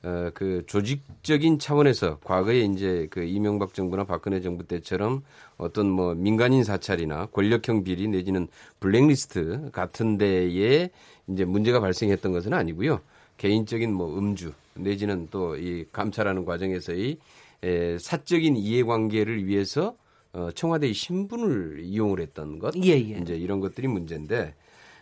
어, 그 조직적인 차원에서 과거에 이제 그 이명박 정부나 박근혜 정부 때처럼 어떤 뭐 민간인 사찰이나 권력형 비리 내지는 블랙리스트 같은 데에 이제 문제가 발생했던 것은 아니고요. 개인적인 뭐 음주 내지는 또 이 감찰하는 과정에서의 에, 사적인 이해관계를 위해서 어, 청와대의 신분을 이용을 했던 것, 예, 예. 이제 이런 것들이 문제인데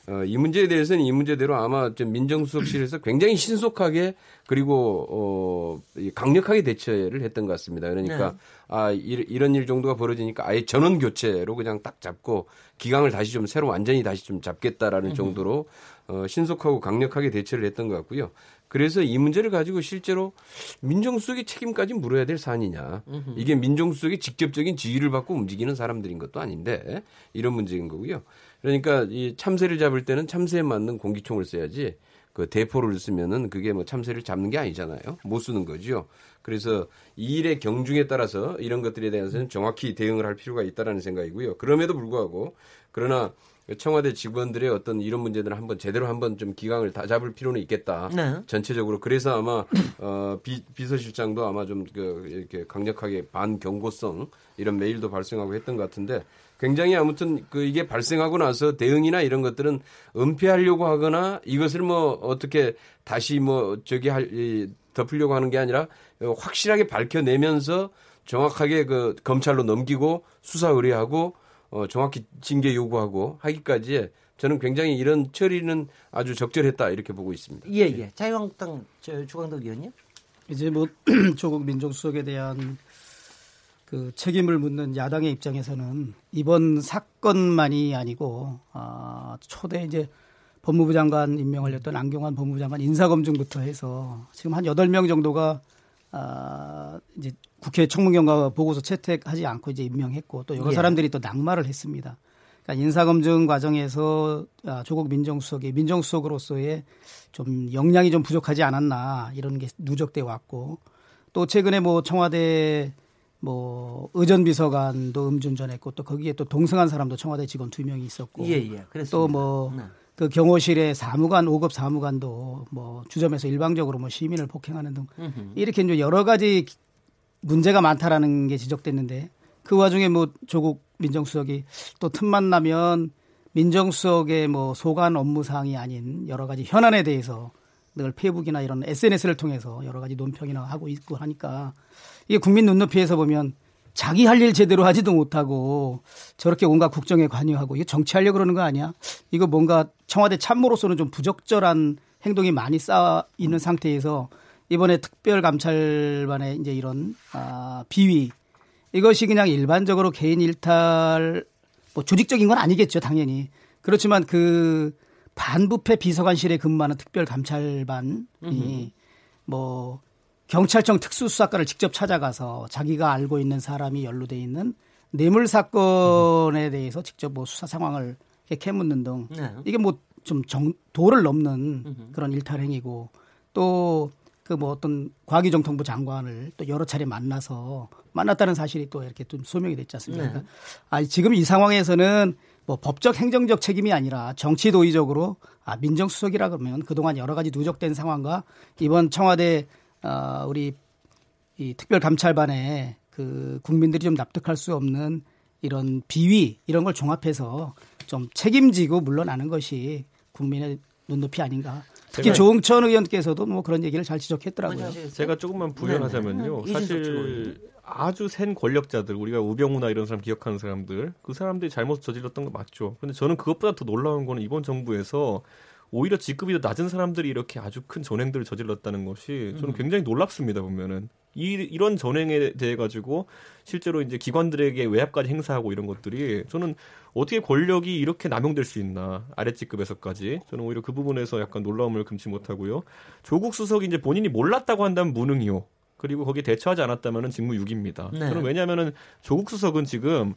어, 이 문제에 대해서는 이 문제대로 아마 좀 민정수석실에서 굉장히 신속하게 그리고 어, 이 강력하게 대처를 했던 것 같습니다. 그러니까 네. 아 이, 이런 일 정도가 벌어지니까 아예 전원 교체로 그냥 딱 잡고 기강을 다시 좀 새로 완전히 다시 좀 잡겠다라는 정도로 어, 신속하고 강력하게 대처를 했던 것 같고요. 그래서 이 문제를 가지고 실제로 민정수석의 책임까지 물어야 될 사안이냐. 이게 민정수석이 직접적인 지휘를 받고 움직이는 사람들인 것도 아닌데 이런 문제인 거고요. 그러니까 이 참새를 잡을 때는 참새에 맞는 공기총을 써야지 그 대포를 쓰면은 그게 뭐 참새를 잡는 게 아니잖아요. 못 쓰는 거죠. 그래서 이 일의 경중에 따라서 이런 것들에 대해서는 정확히 대응을 할 필요가 있다라는 생각이고요. 그럼에도 불구하고 그러나 청와대 직원들의 어떤 이런 문제들을 한번 제대로 한번 좀 기강을 다 잡을 필요는 있겠다. 네. 전체적으로 그래서 아마 어, 비, 비서실장도 아마 좀 그 이렇게 강력하게 반경고성 이런 메일도 발생하고 했던 것 같은데 굉장히 아무튼 그 이게 발생하고 나서 대응이나 이런 것들은 은폐하려고 하거나 이것을 뭐 어떻게 다시 뭐 저기 할 이, 덮으려고 하는 게 아니라 확실하게 밝혀내면서 정확하게 그 검찰로 넘기고 수사 의뢰하고 어, 정확히 징계 요구하고 하기까지에 저는 굉장히 이런 처리는 아주 적절했다 이렇게 보고 있습니다. 예, 예. 자유한국당 저 주광덕 의원님. 이제 뭐 조국 민정수석에 대한 그 책임을 묻는 야당의 입장에서는 이번 사건만이 아니고 아, 초대 이제 법무부 장관 임명을 했던 안경환 법무부 장관 인사검증부터 해서 지금 한 여덟 명 정도가 아, 이제 국회 청문경과 보고서 채택하지 않고 이제 임명했고 또 여러 예. 사람들이 또 낙마를 했습니다. 그러니까 인사검증 과정에서 아, 조국 민정수석이 민정수석으로서의 좀 역량이 좀 부족하지 않았나 이런 게 누적돼 왔고 또 최근에 뭐 청와대 뭐 의전 비서관도 음주운전했고 또 거기에 또 동승한 사람도 청와대 직원 두 명이 있었고 예, 예. 그랬습니다. 또뭐 네. 그 경호실의 사무관 5급 사무관도 뭐 주점에서 일방적으로 뭐 시민을 폭행하는 등 이렇게 이제 여러 가지 문제가 많다라는 게 지적됐는데 그 와중에 뭐 조국 민정수석이 또 틈만 나면 민정수석의 뭐 소관 업무 사항이 아닌 여러 가지 현안에 대해서 늘 페이북이나 이런 SNS를 통해서 여러 가지 논평이나 하고 있고 하니까 이게 국민 눈높이에서 보면 자기 할 일 제대로 하지도 못하고 저렇게 온갖 국정에 관여하고 이거 정치하려고 그러는 거 아니야? 이거 뭔가 청와대 참모로서는 좀 부적절한 행동이 많이 쌓여 있는 상태에서 이번에 특별감찰반의 이제 이런 아, 비위 이것이 그냥 일반적으로 개인 일탈 뭐 조직적인 건 아니겠죠 당연히 그렇지만 그 반부패 비서관실에 근무하는 특별감찰반이 뭐 경찰청 특수수사과를 직접 찾아가서 자기가 알고 있는 사람이 연루돼 있는 뇌물 사건에 대해서 직접 뭐 수사 상황을 이렇게 캐묻는 등 네. 이게 뭐 좀 도를 넘는 그런 일탈 행위고 또 그 뭐 어떤 과기정통부 장관을 또 여러 차례 만나서 만났다는 사실이 또 이렇게 좀 소명이 됐지 않습니까? 네. 그러니까 아, 지금 이 상황에서는 뭐 법적 행정적 책임이 아니라 정치 도의적으로 아, 민정수석이라 그러면 그동안 여러 가지 누적된 상황과 이번 청와대 어, 우리 이 특별감찰반에 그 국민들이 좀 납득할 수 없는 이런 비위 이런 걸 종합해서 좀 책임지고 물러나는 것이 국민의 눈높이 아닌가. 특히 조응천 의원께서도 뭐 그런 얘기를 잘 지적했더라고요. 제가 조금만 부연하자면요. 네, 네. 사실 아주 센 권력자들, 우리가 우병우나 이런 사람 기억하는 사람들, 그 사람들이 잘못 저질렀던 거 맞죠. 근데 저는 그것보다 더 놀라운 거는 이번 정부에서 오히려 직급이 더 낮은 사람들이 이렇게 아주 큰 전행들을 저질렀다는 것이 저는 굉장히 놀랍습니다 보면은. 이 이런 전행에 대해 가지고 실제로 이제 기관들에게 외압까지 행사하고 이런 것들이 저는 어떻게 권력이 이렇게 남용될 수 있나 아래직급에서까지. 저는 오히려 그 부분에서 약간 놀라움을 금치 못하고요. 조국 수석이 이제 본인이 몰랐다고 한다면 무능이요. 그리고 거기에 대처하지 않았다면은 직무유기입니다. 네. 저는 왜냐하면은 조국 수석은 지금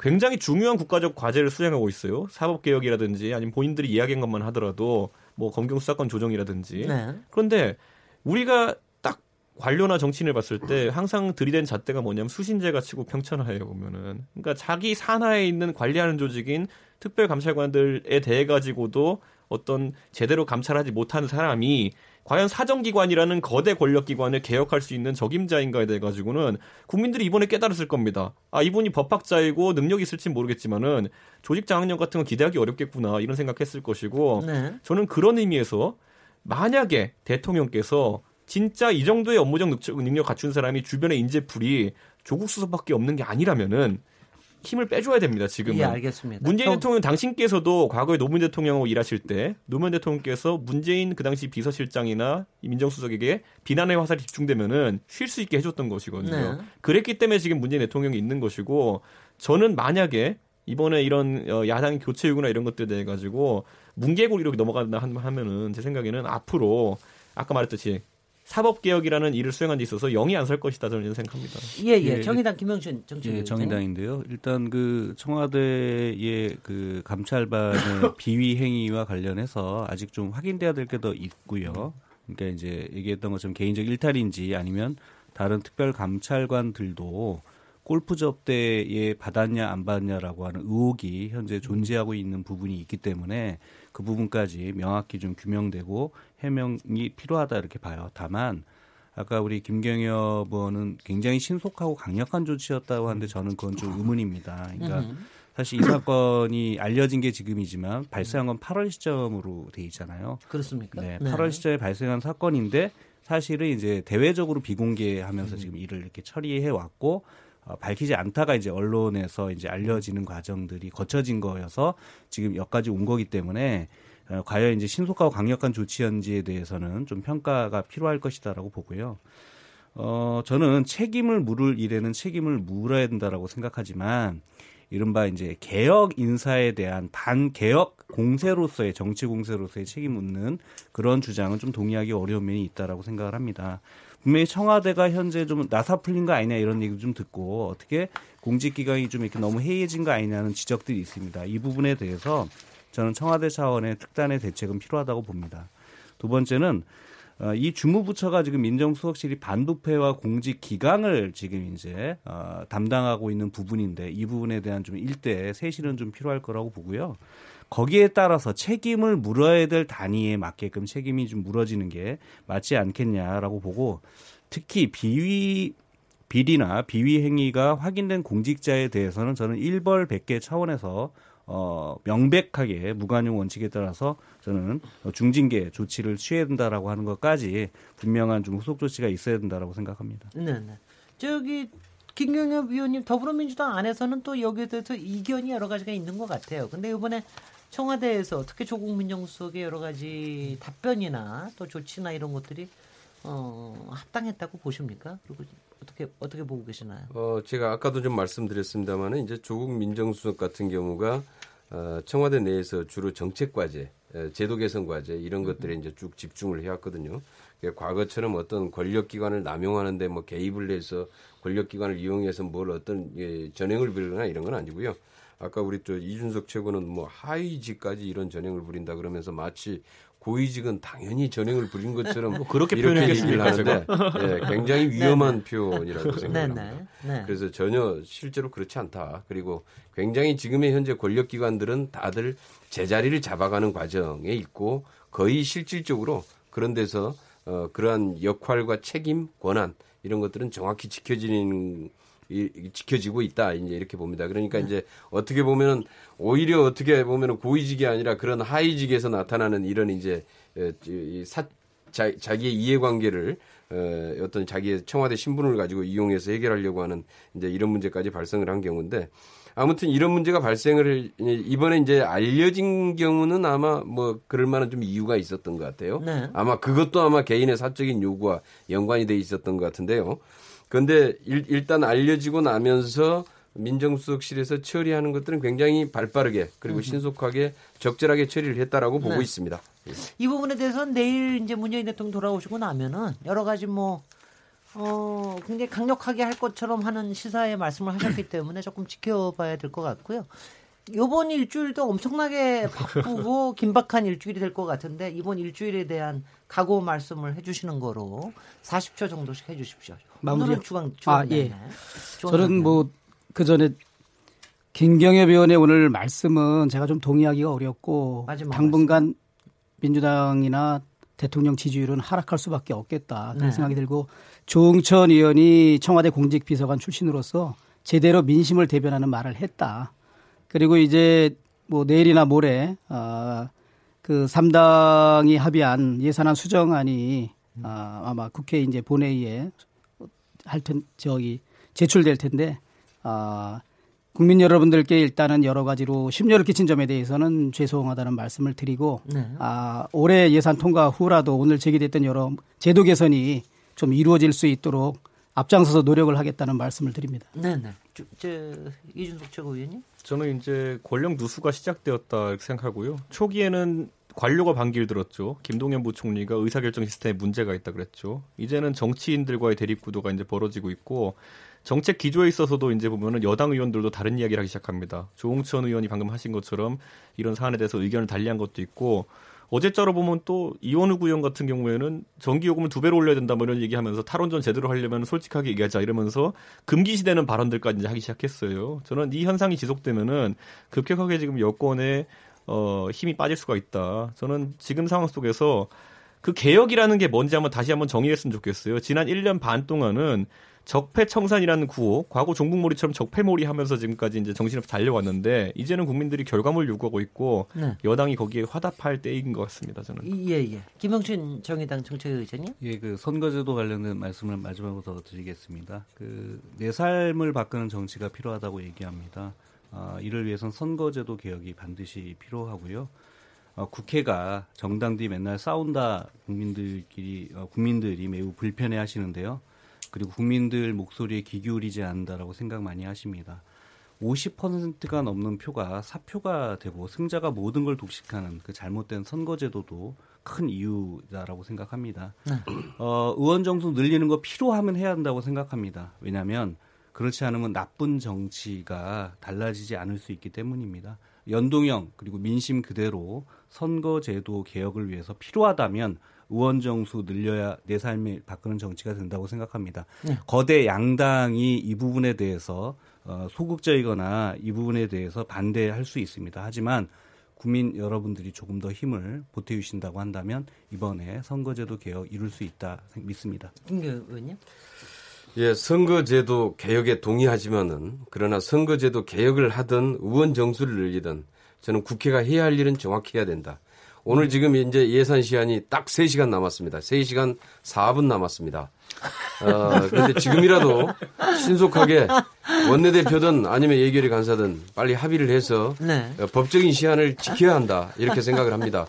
굉장히 중요한 국가적 과제를 수행하고 있어요. 사법 개혁이라든지 아니면 본인들이 이야기한 것만 하더라도 뭐 검경 수사권 조정이라든지. 네. 그런데 우리가 딱 관료나 정치인을 봤을 때 항상 들이댄 잣대가 뭐냐면 수신제가 치고 평천하예요 보면은. 그러니까 자기 산하에 있는 관리하는 조직인 특별감찰관들에 대해 가지고도 어떤 제대로 감찰하지 못한 사람이 과연 사정기관이라는 거대 권력기관을 개혁할 수 있는 적임자인가에 대해 가지고는 국민들이 이번에 깨달았을 겁니다. 아 이분이 법학자이고 능력이 있을진 모르겠지만은 조직 장악력 같은 거 기대하기 어렵겠구나 이런 생각했을 것이고 네. 저는 그런 의미에서 만약에 대통령께서 진짜 이 정도의 업무적 능력- 갖춘 사람이 주변에 인재풀이 조국 수석밖에 없는 게 아니라면은 힘을 빼줘야 됩니다. 지금은. 예, 알겠습니다. 문재인 좀- 대통령 당신께서도 과거에 노무현 대통령하고 일하실 때 노무현 대통령께서 문재인 그 당시 비서실장이나 이 민정수석에게 비난의 화살이 집중되면은 쉴 수 있게 해줬던 것이거든요. 네. 그랬기 때문에 지금 문재인 대통령이 있는 것이고 저는 만약에 이번에 이런 어, 야당 교체 요구나 이런 것들에 대해 가지고 문개고리로 넘어간다 한- 하면은 제 생각에는 앞으로 아까 말했듯이 사법 개혁이라는 일을 수행한 데 있어서 영이 안 설 것이다 저는 생각합니다. 예, 예. 예, 정의당 김영춘 정치 예, 정의당인데요. 일단 그 청와대의 그 감찰반의 비위 행위와 관련해서 아직 좀 확인돼야 될 게 더 있고요. 그러니까 이제 얘기했던 것처럼 개인적 일탈인지 아니면 다른 특별 감찰관들도 골프 접대에 받았냐 안 받았냐라고 하는 의혹이 현재 존재하고 있는 부분이 있기 때문에 그 부분까지 명확히 좀 규명되고 해명이 필요하다 이렇게 봐요. 다만 아까 우리 김경엽 의원은 굉장히 신속하고 강력한 조치였다고 하는데 저는 그건 좀 의문입니다. 그러니까 사실 이 사건이 알려진 게 지금이지만 발생한 건 8월 시점으로 돼 있잖아요. 그렇습니까? 네, 8월 시점에 발생한 사건인데 사실은 이제 대외적으로 비공개하면서 지금 일을 이렇게 처리해 왔고 어, 밝히지 않다가 이제 언론에서 이제 알려지는 과정들이 거쳐진 거여서 지금 여기까지 온 거기 때문에 어, 과연 이제 신속하고 강력한 조치였는지에 대해서는 좀 평가가 필요할 것이다라고 보고요. 어, 저는 책임을 물을 일에는 책임을 물어야 된다라고 생각하지만 이른바 이제 개혁 인사에 대한 반개혁 공세로서의 정치 공세로서의 책임 묻는 그런 주장은 좀 동의하기 어려운 면이 있다라고 생각을 합니다. 분명히 청와대가 현재 좀 나사 풀린 거 아니냐 이런 얘기도 좀 듣고 어떻게 공직기강이 좀 이렇게 너무 해이해진 거 아니냐는 지적들이 있습니다. 이 부분에 대해서 저는 청와대 차원의 특단의 대책은 필요하다고 봅니다. 두 번째는 어, 이 주무부처가 지금 민정수석실이 반부패와 공직 기강을 지금 이제 어, 담당하고 있는 부분인데 이 부분에 대한 좀 일대 세실은 좀 필요할 거라고 보고요. 거기에 따라서 책임을 물어야 될 단위에 맞게끔 책임이 좀 물어지는 게 맞지 않겠냐라고 보고 특히 비위 비리나 비위 행위가 확인된 공직자에 대해서는 저는 일벌 백계 차원에서 어, 명백하게 무관용 원칙에 따라서 저는 중징계 조치를 취해야 된다라고 하는 것까지 분명한 좀 후속 조치가 있어야 된다라고 생각합니다. 네, 네. 저기 김경엽 위원님 더불어민주당 안에서는 또 여기에 대해서 이견이 여러 가지가 있는 것 같아요. 근데 이번에 청와대에서 특히 조국 민정수석의 여러 가지 답변이나 또 조치나 이런 것들이 어, 합당했다고 보십니까? 그리고 어떻게 어떻게 보고 계시나요? 어, 제가 아까도 좀 말씀드렸습니다만은 이제 조국 민정수석 같은 경우가 어, 청와대 내에서 주로 정책 과제, 에, 제도 개선 과제 이런 것들에 이제 쭉 집중을 해왔거든요. 그러니까 과거처럼 어떤 권력 기관을 남용하는데 뭐 개입을 해서 권력 기관을 이용해서 뭘 어떤 예, 전횡을 부리거나 이런 건 아니고요. 아까 우리 또 이준석 최고는 뭐 하위직까지 이런 전횡을 부린다 그러면서 마치 고위직은 당연히 전횡을 부린 것처럼 뭐 그렇게 이렇게 얘기를 하는데 예, 굉장히 위험한 표현이라고 네, 생각합니다. 네, 네. 그래서 전혀 실제로 그렇지 않다. 그리고 굉장히 지금의 현재 권력기관들은 다들 제자리를 잡아가는 과정에 있고 거의 실질적으로 그런 데서 어, 그러한 역할과 책임, 권한 이런 것들은 정확히 지켜지는 지켜지고 있다 이제 이렇게 봅니다. 그러니까 이제 어떻게 보면은 오히려 어떻게 보면은 고위직이 아니라 그런 하위직에서 나타나는 이런 이제 사, 자, 자기의 이해관계를 어, 어떤 자기의 청와대 신분을 가지고 이용해서 해결하려고 하는 이제 이런 문제까지 발생을 한 경우인데 아무튼 이런 문제가 발생을 이번에 이제 알려진 경우는 아마 뭐 그럴 만한 좀 이유가 있었던 것 같아요. 네. 아마 그것도 아마 개인의 사적인 요구와 연관이 돼 있었던 것 같은데요. 그런데 일, 단 알려지고 나면서 민정수석실에서 처리하는 것들은 굉장히 발빠르게 그리고 신속하게 적절하게 처리를 했다라고 보고 네. 있습니다. 이 부분에 대해서는 내일 이제 문재인 대통령 돌아오시고 나면은 여러 가지 뭐 어, 굉장히 강력하게 할 것처럼 하는 시사에 말씀을 하셨기 때문에 조금 지켜봐야 될 것 같고요. 요번 일주일도 엄청나게 바쁘고 긴박한 일주일이 될 것 같은데 이번 일주일에 대한 각오 말씀을 해주시는 거로 40초 정도씩 해주십시오. 마무리- 주강 주강 아, 예. 네. 주강 저는 네. 뭐그 전에 김경엽 의원의 오늘 말씀은 제가 좀 동의하기가 어렵고 당분간 민주당이나 대통령 지지율은 하락할 수밖에 없겠다 그런 네. 생각이 들고 조응천 의원이 청와대 공직비서관 출신으로서 제대로 민심을 대변하는 말을 했다. 그리고 이제 뭐 내일이나 모레 어, 그 3당이 합의한 예산안 수정안이 아, 아마 국회 이제 본회의에 할 텐, 저기 제출될 텐데 아, 국민 여러분들께 일단은 여러 가지로 심려를 끼친 점에 대해서는 죄송하다는 말씀을 드리고 네. 아, 올해 예산 통과 후라도 오늘 제기됐던 여러 제도 개선이 좀 이루어질 수 있도록 앞장서서 노력을 하겠다는 말씀을 드립니다. 네 네. 저, 저 이준석 최고위원님. 저는 이제 권력 누수가 시작되었다 이렇게 생각하고요. 초기에는 관료가 반기를 들었죠. 김동연 부총리가 의사결정 시스템에 문제가 있다 그랬죠. 이제는 정치인들과의 대립 구도가 이제 벌어지고 있고 정책 기조에 있어서도 이제 보면은 여당 의원들도 다른 이야기를 하기 시작합니다. 조홍천 의원이 방금 하신 것처럼 이런 사안에 대해서 의견을 달리한 것도 있고 어제자로 보면 또 이원우 구의원 같은 경우에는 전기요금을 두 배로 올려야 된다 뭐 이런 얘기하면서 탈원전 제대로 하려면 솔직하게 얘기하자 이러면서 금기시되는 발언들까지 하기 시작했어요. 저는 이 현상이 지속되면은 급격하게 지금 여권에 어, 힘이 빠질 수가 있다. 저는 지금 상황 속에서 그 개혁이라는 게 뭔지 한번 다시 한번 정의했으면 좋겠어요. 지난 1년 반 동안은 적폐청산이라는 구호, 과거 종북몰이처럼 적폐몰이 하면서 지금까지 이제 정신없이 달려왔는데 이제는 국민들이 결과물 요구하고 있고 네. 여당이 거기에 화답할 때인 것 같습니다. 저는. 예 예. 김영춘 정의당 정책의장님. 예, 그 선거제도 관련된 말씀을 마지막으로 더 드리겠습니다. 그 내 삶을 바꾸는 정치가 필요하다고 얘기합니다. 아, 이를 위해선 선거제도 개혁이 반드시 필요하고요. 어, 국회가 정당들이 맨날 싸운다 국민들끼리 어, 국민들이 매우 불편해하시는데요. 그리고 국민들 목소리에 귀 기울이지 않는다라고 생각 많이 하십니다. 50%가 넘는 표가 사표가 되고 승자가 모든 걸 독식하는 그 잘못된 선거제도도 큰 이유다라고 생각합니다. 어, 의원 정수 늘리는 거 필요하면 해야 한다고 생각합니다. 왜냐하면 그렇지 않으면 나쁜 정치가 달라지지 않을 수 있기 때문입니다. 연동형 그리고 민심 그대로 선거제도 개혁을 위해서 필요하다면 의원 정수 늘려야 내 삶을 바꾸는 정치가 된다고 생각합니다. 거대 양당이 이 부분에 대해서 어, 소극적이거나 이 부분에 대해서 반대할 수 있습니다. 하지만 국민 여러분들이 조금 더 힘을 보태주신다고 한다면 이번에 선거제도 개혁 이룰 수 있다 생- 믿습니다. 김교 의원님. 예, 선거제도 개혁에 동의하지만은 그러나 선거제도 개혁을 하든 의원 정수를 늘리든 저는 국회가 해야 할 일은 정확히 해야 된다. 오늘 지금 이제 예산 시한이 딱 3시간 남았습니다. 3시간 4분 남았습니다. 어, 그런데 지금이라도 신속하게 원내대표든 아니면 예결위 간사든 빨리 합의를 해서 네. 어, 법적인 시한을 지켜야 한다. 이렇게 생각을 합니다.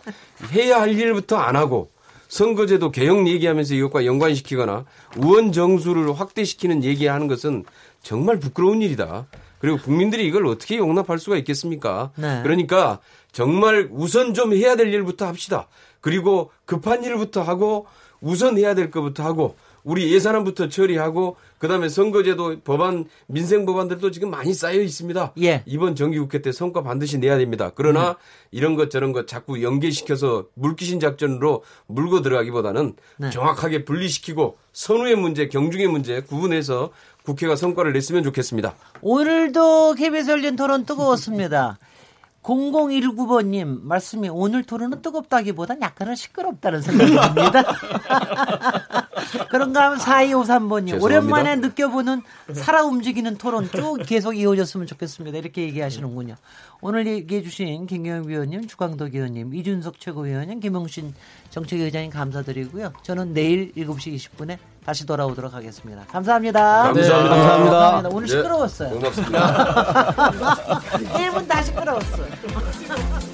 해야 할 일부터 안 하고 선거제도 개혁 얘기하면서 이것과 연관시키거나 의원 정수를 확대시키는 얘기하는 것은 정말 부끄러운 일이다. 그리고 국민들이 이걸 어떻게 용납할 수가 있겠습니까? 네. 그러니까 정말 우선 좀 해야 될 일부터 합시다. 그리고 급한 일부터 하고 우선 해야 될 것부터 하고 우리 예산안부터 처리하고 그다음에 선거제도 법안 민생 법안들도 지금 많이 쌓여 있습니다. 예. 이번 정기국회 때 성과 반드시 내야 됩니다. 그러나 이런 것 저런 것 자꾸 연계시켜서 물귀신 작전으로 물고 들어가기보다는 네. 정확하게 분리시키고 선후의 문제, 경중의 문제 구분해서 국회가 성과를 냈으면 좋겠습니다. 오늘도 KBS 열린 토론 뜨거웠습니다. 0019번님 말씀이 오늘 토론은 뜨겁다기보단 약간은 시끄럽다는 생각이 듭니다. 그런가 하면 4253번님 죄송합니다. 오랜만에 느껴보는 살아 움직이는 토론 쭉 계속 이어졌으면 좋겠습니다. 이렇게 얘기하시는군요. 오늘 얘기해 주신 김경영 위원님, 주광덕 의원님, 이준석 최고위원님, 김영신 정책위원장님 감사드리고요. 저는 내일 7시 20분에 다시 돌아오도록 하겠습니다. 감사합니다. 감사합니다. 네, 감사합니다. 오늘 네, 시끄러웠어요. 고맙습니다. 1분 다 시끄러웠어요.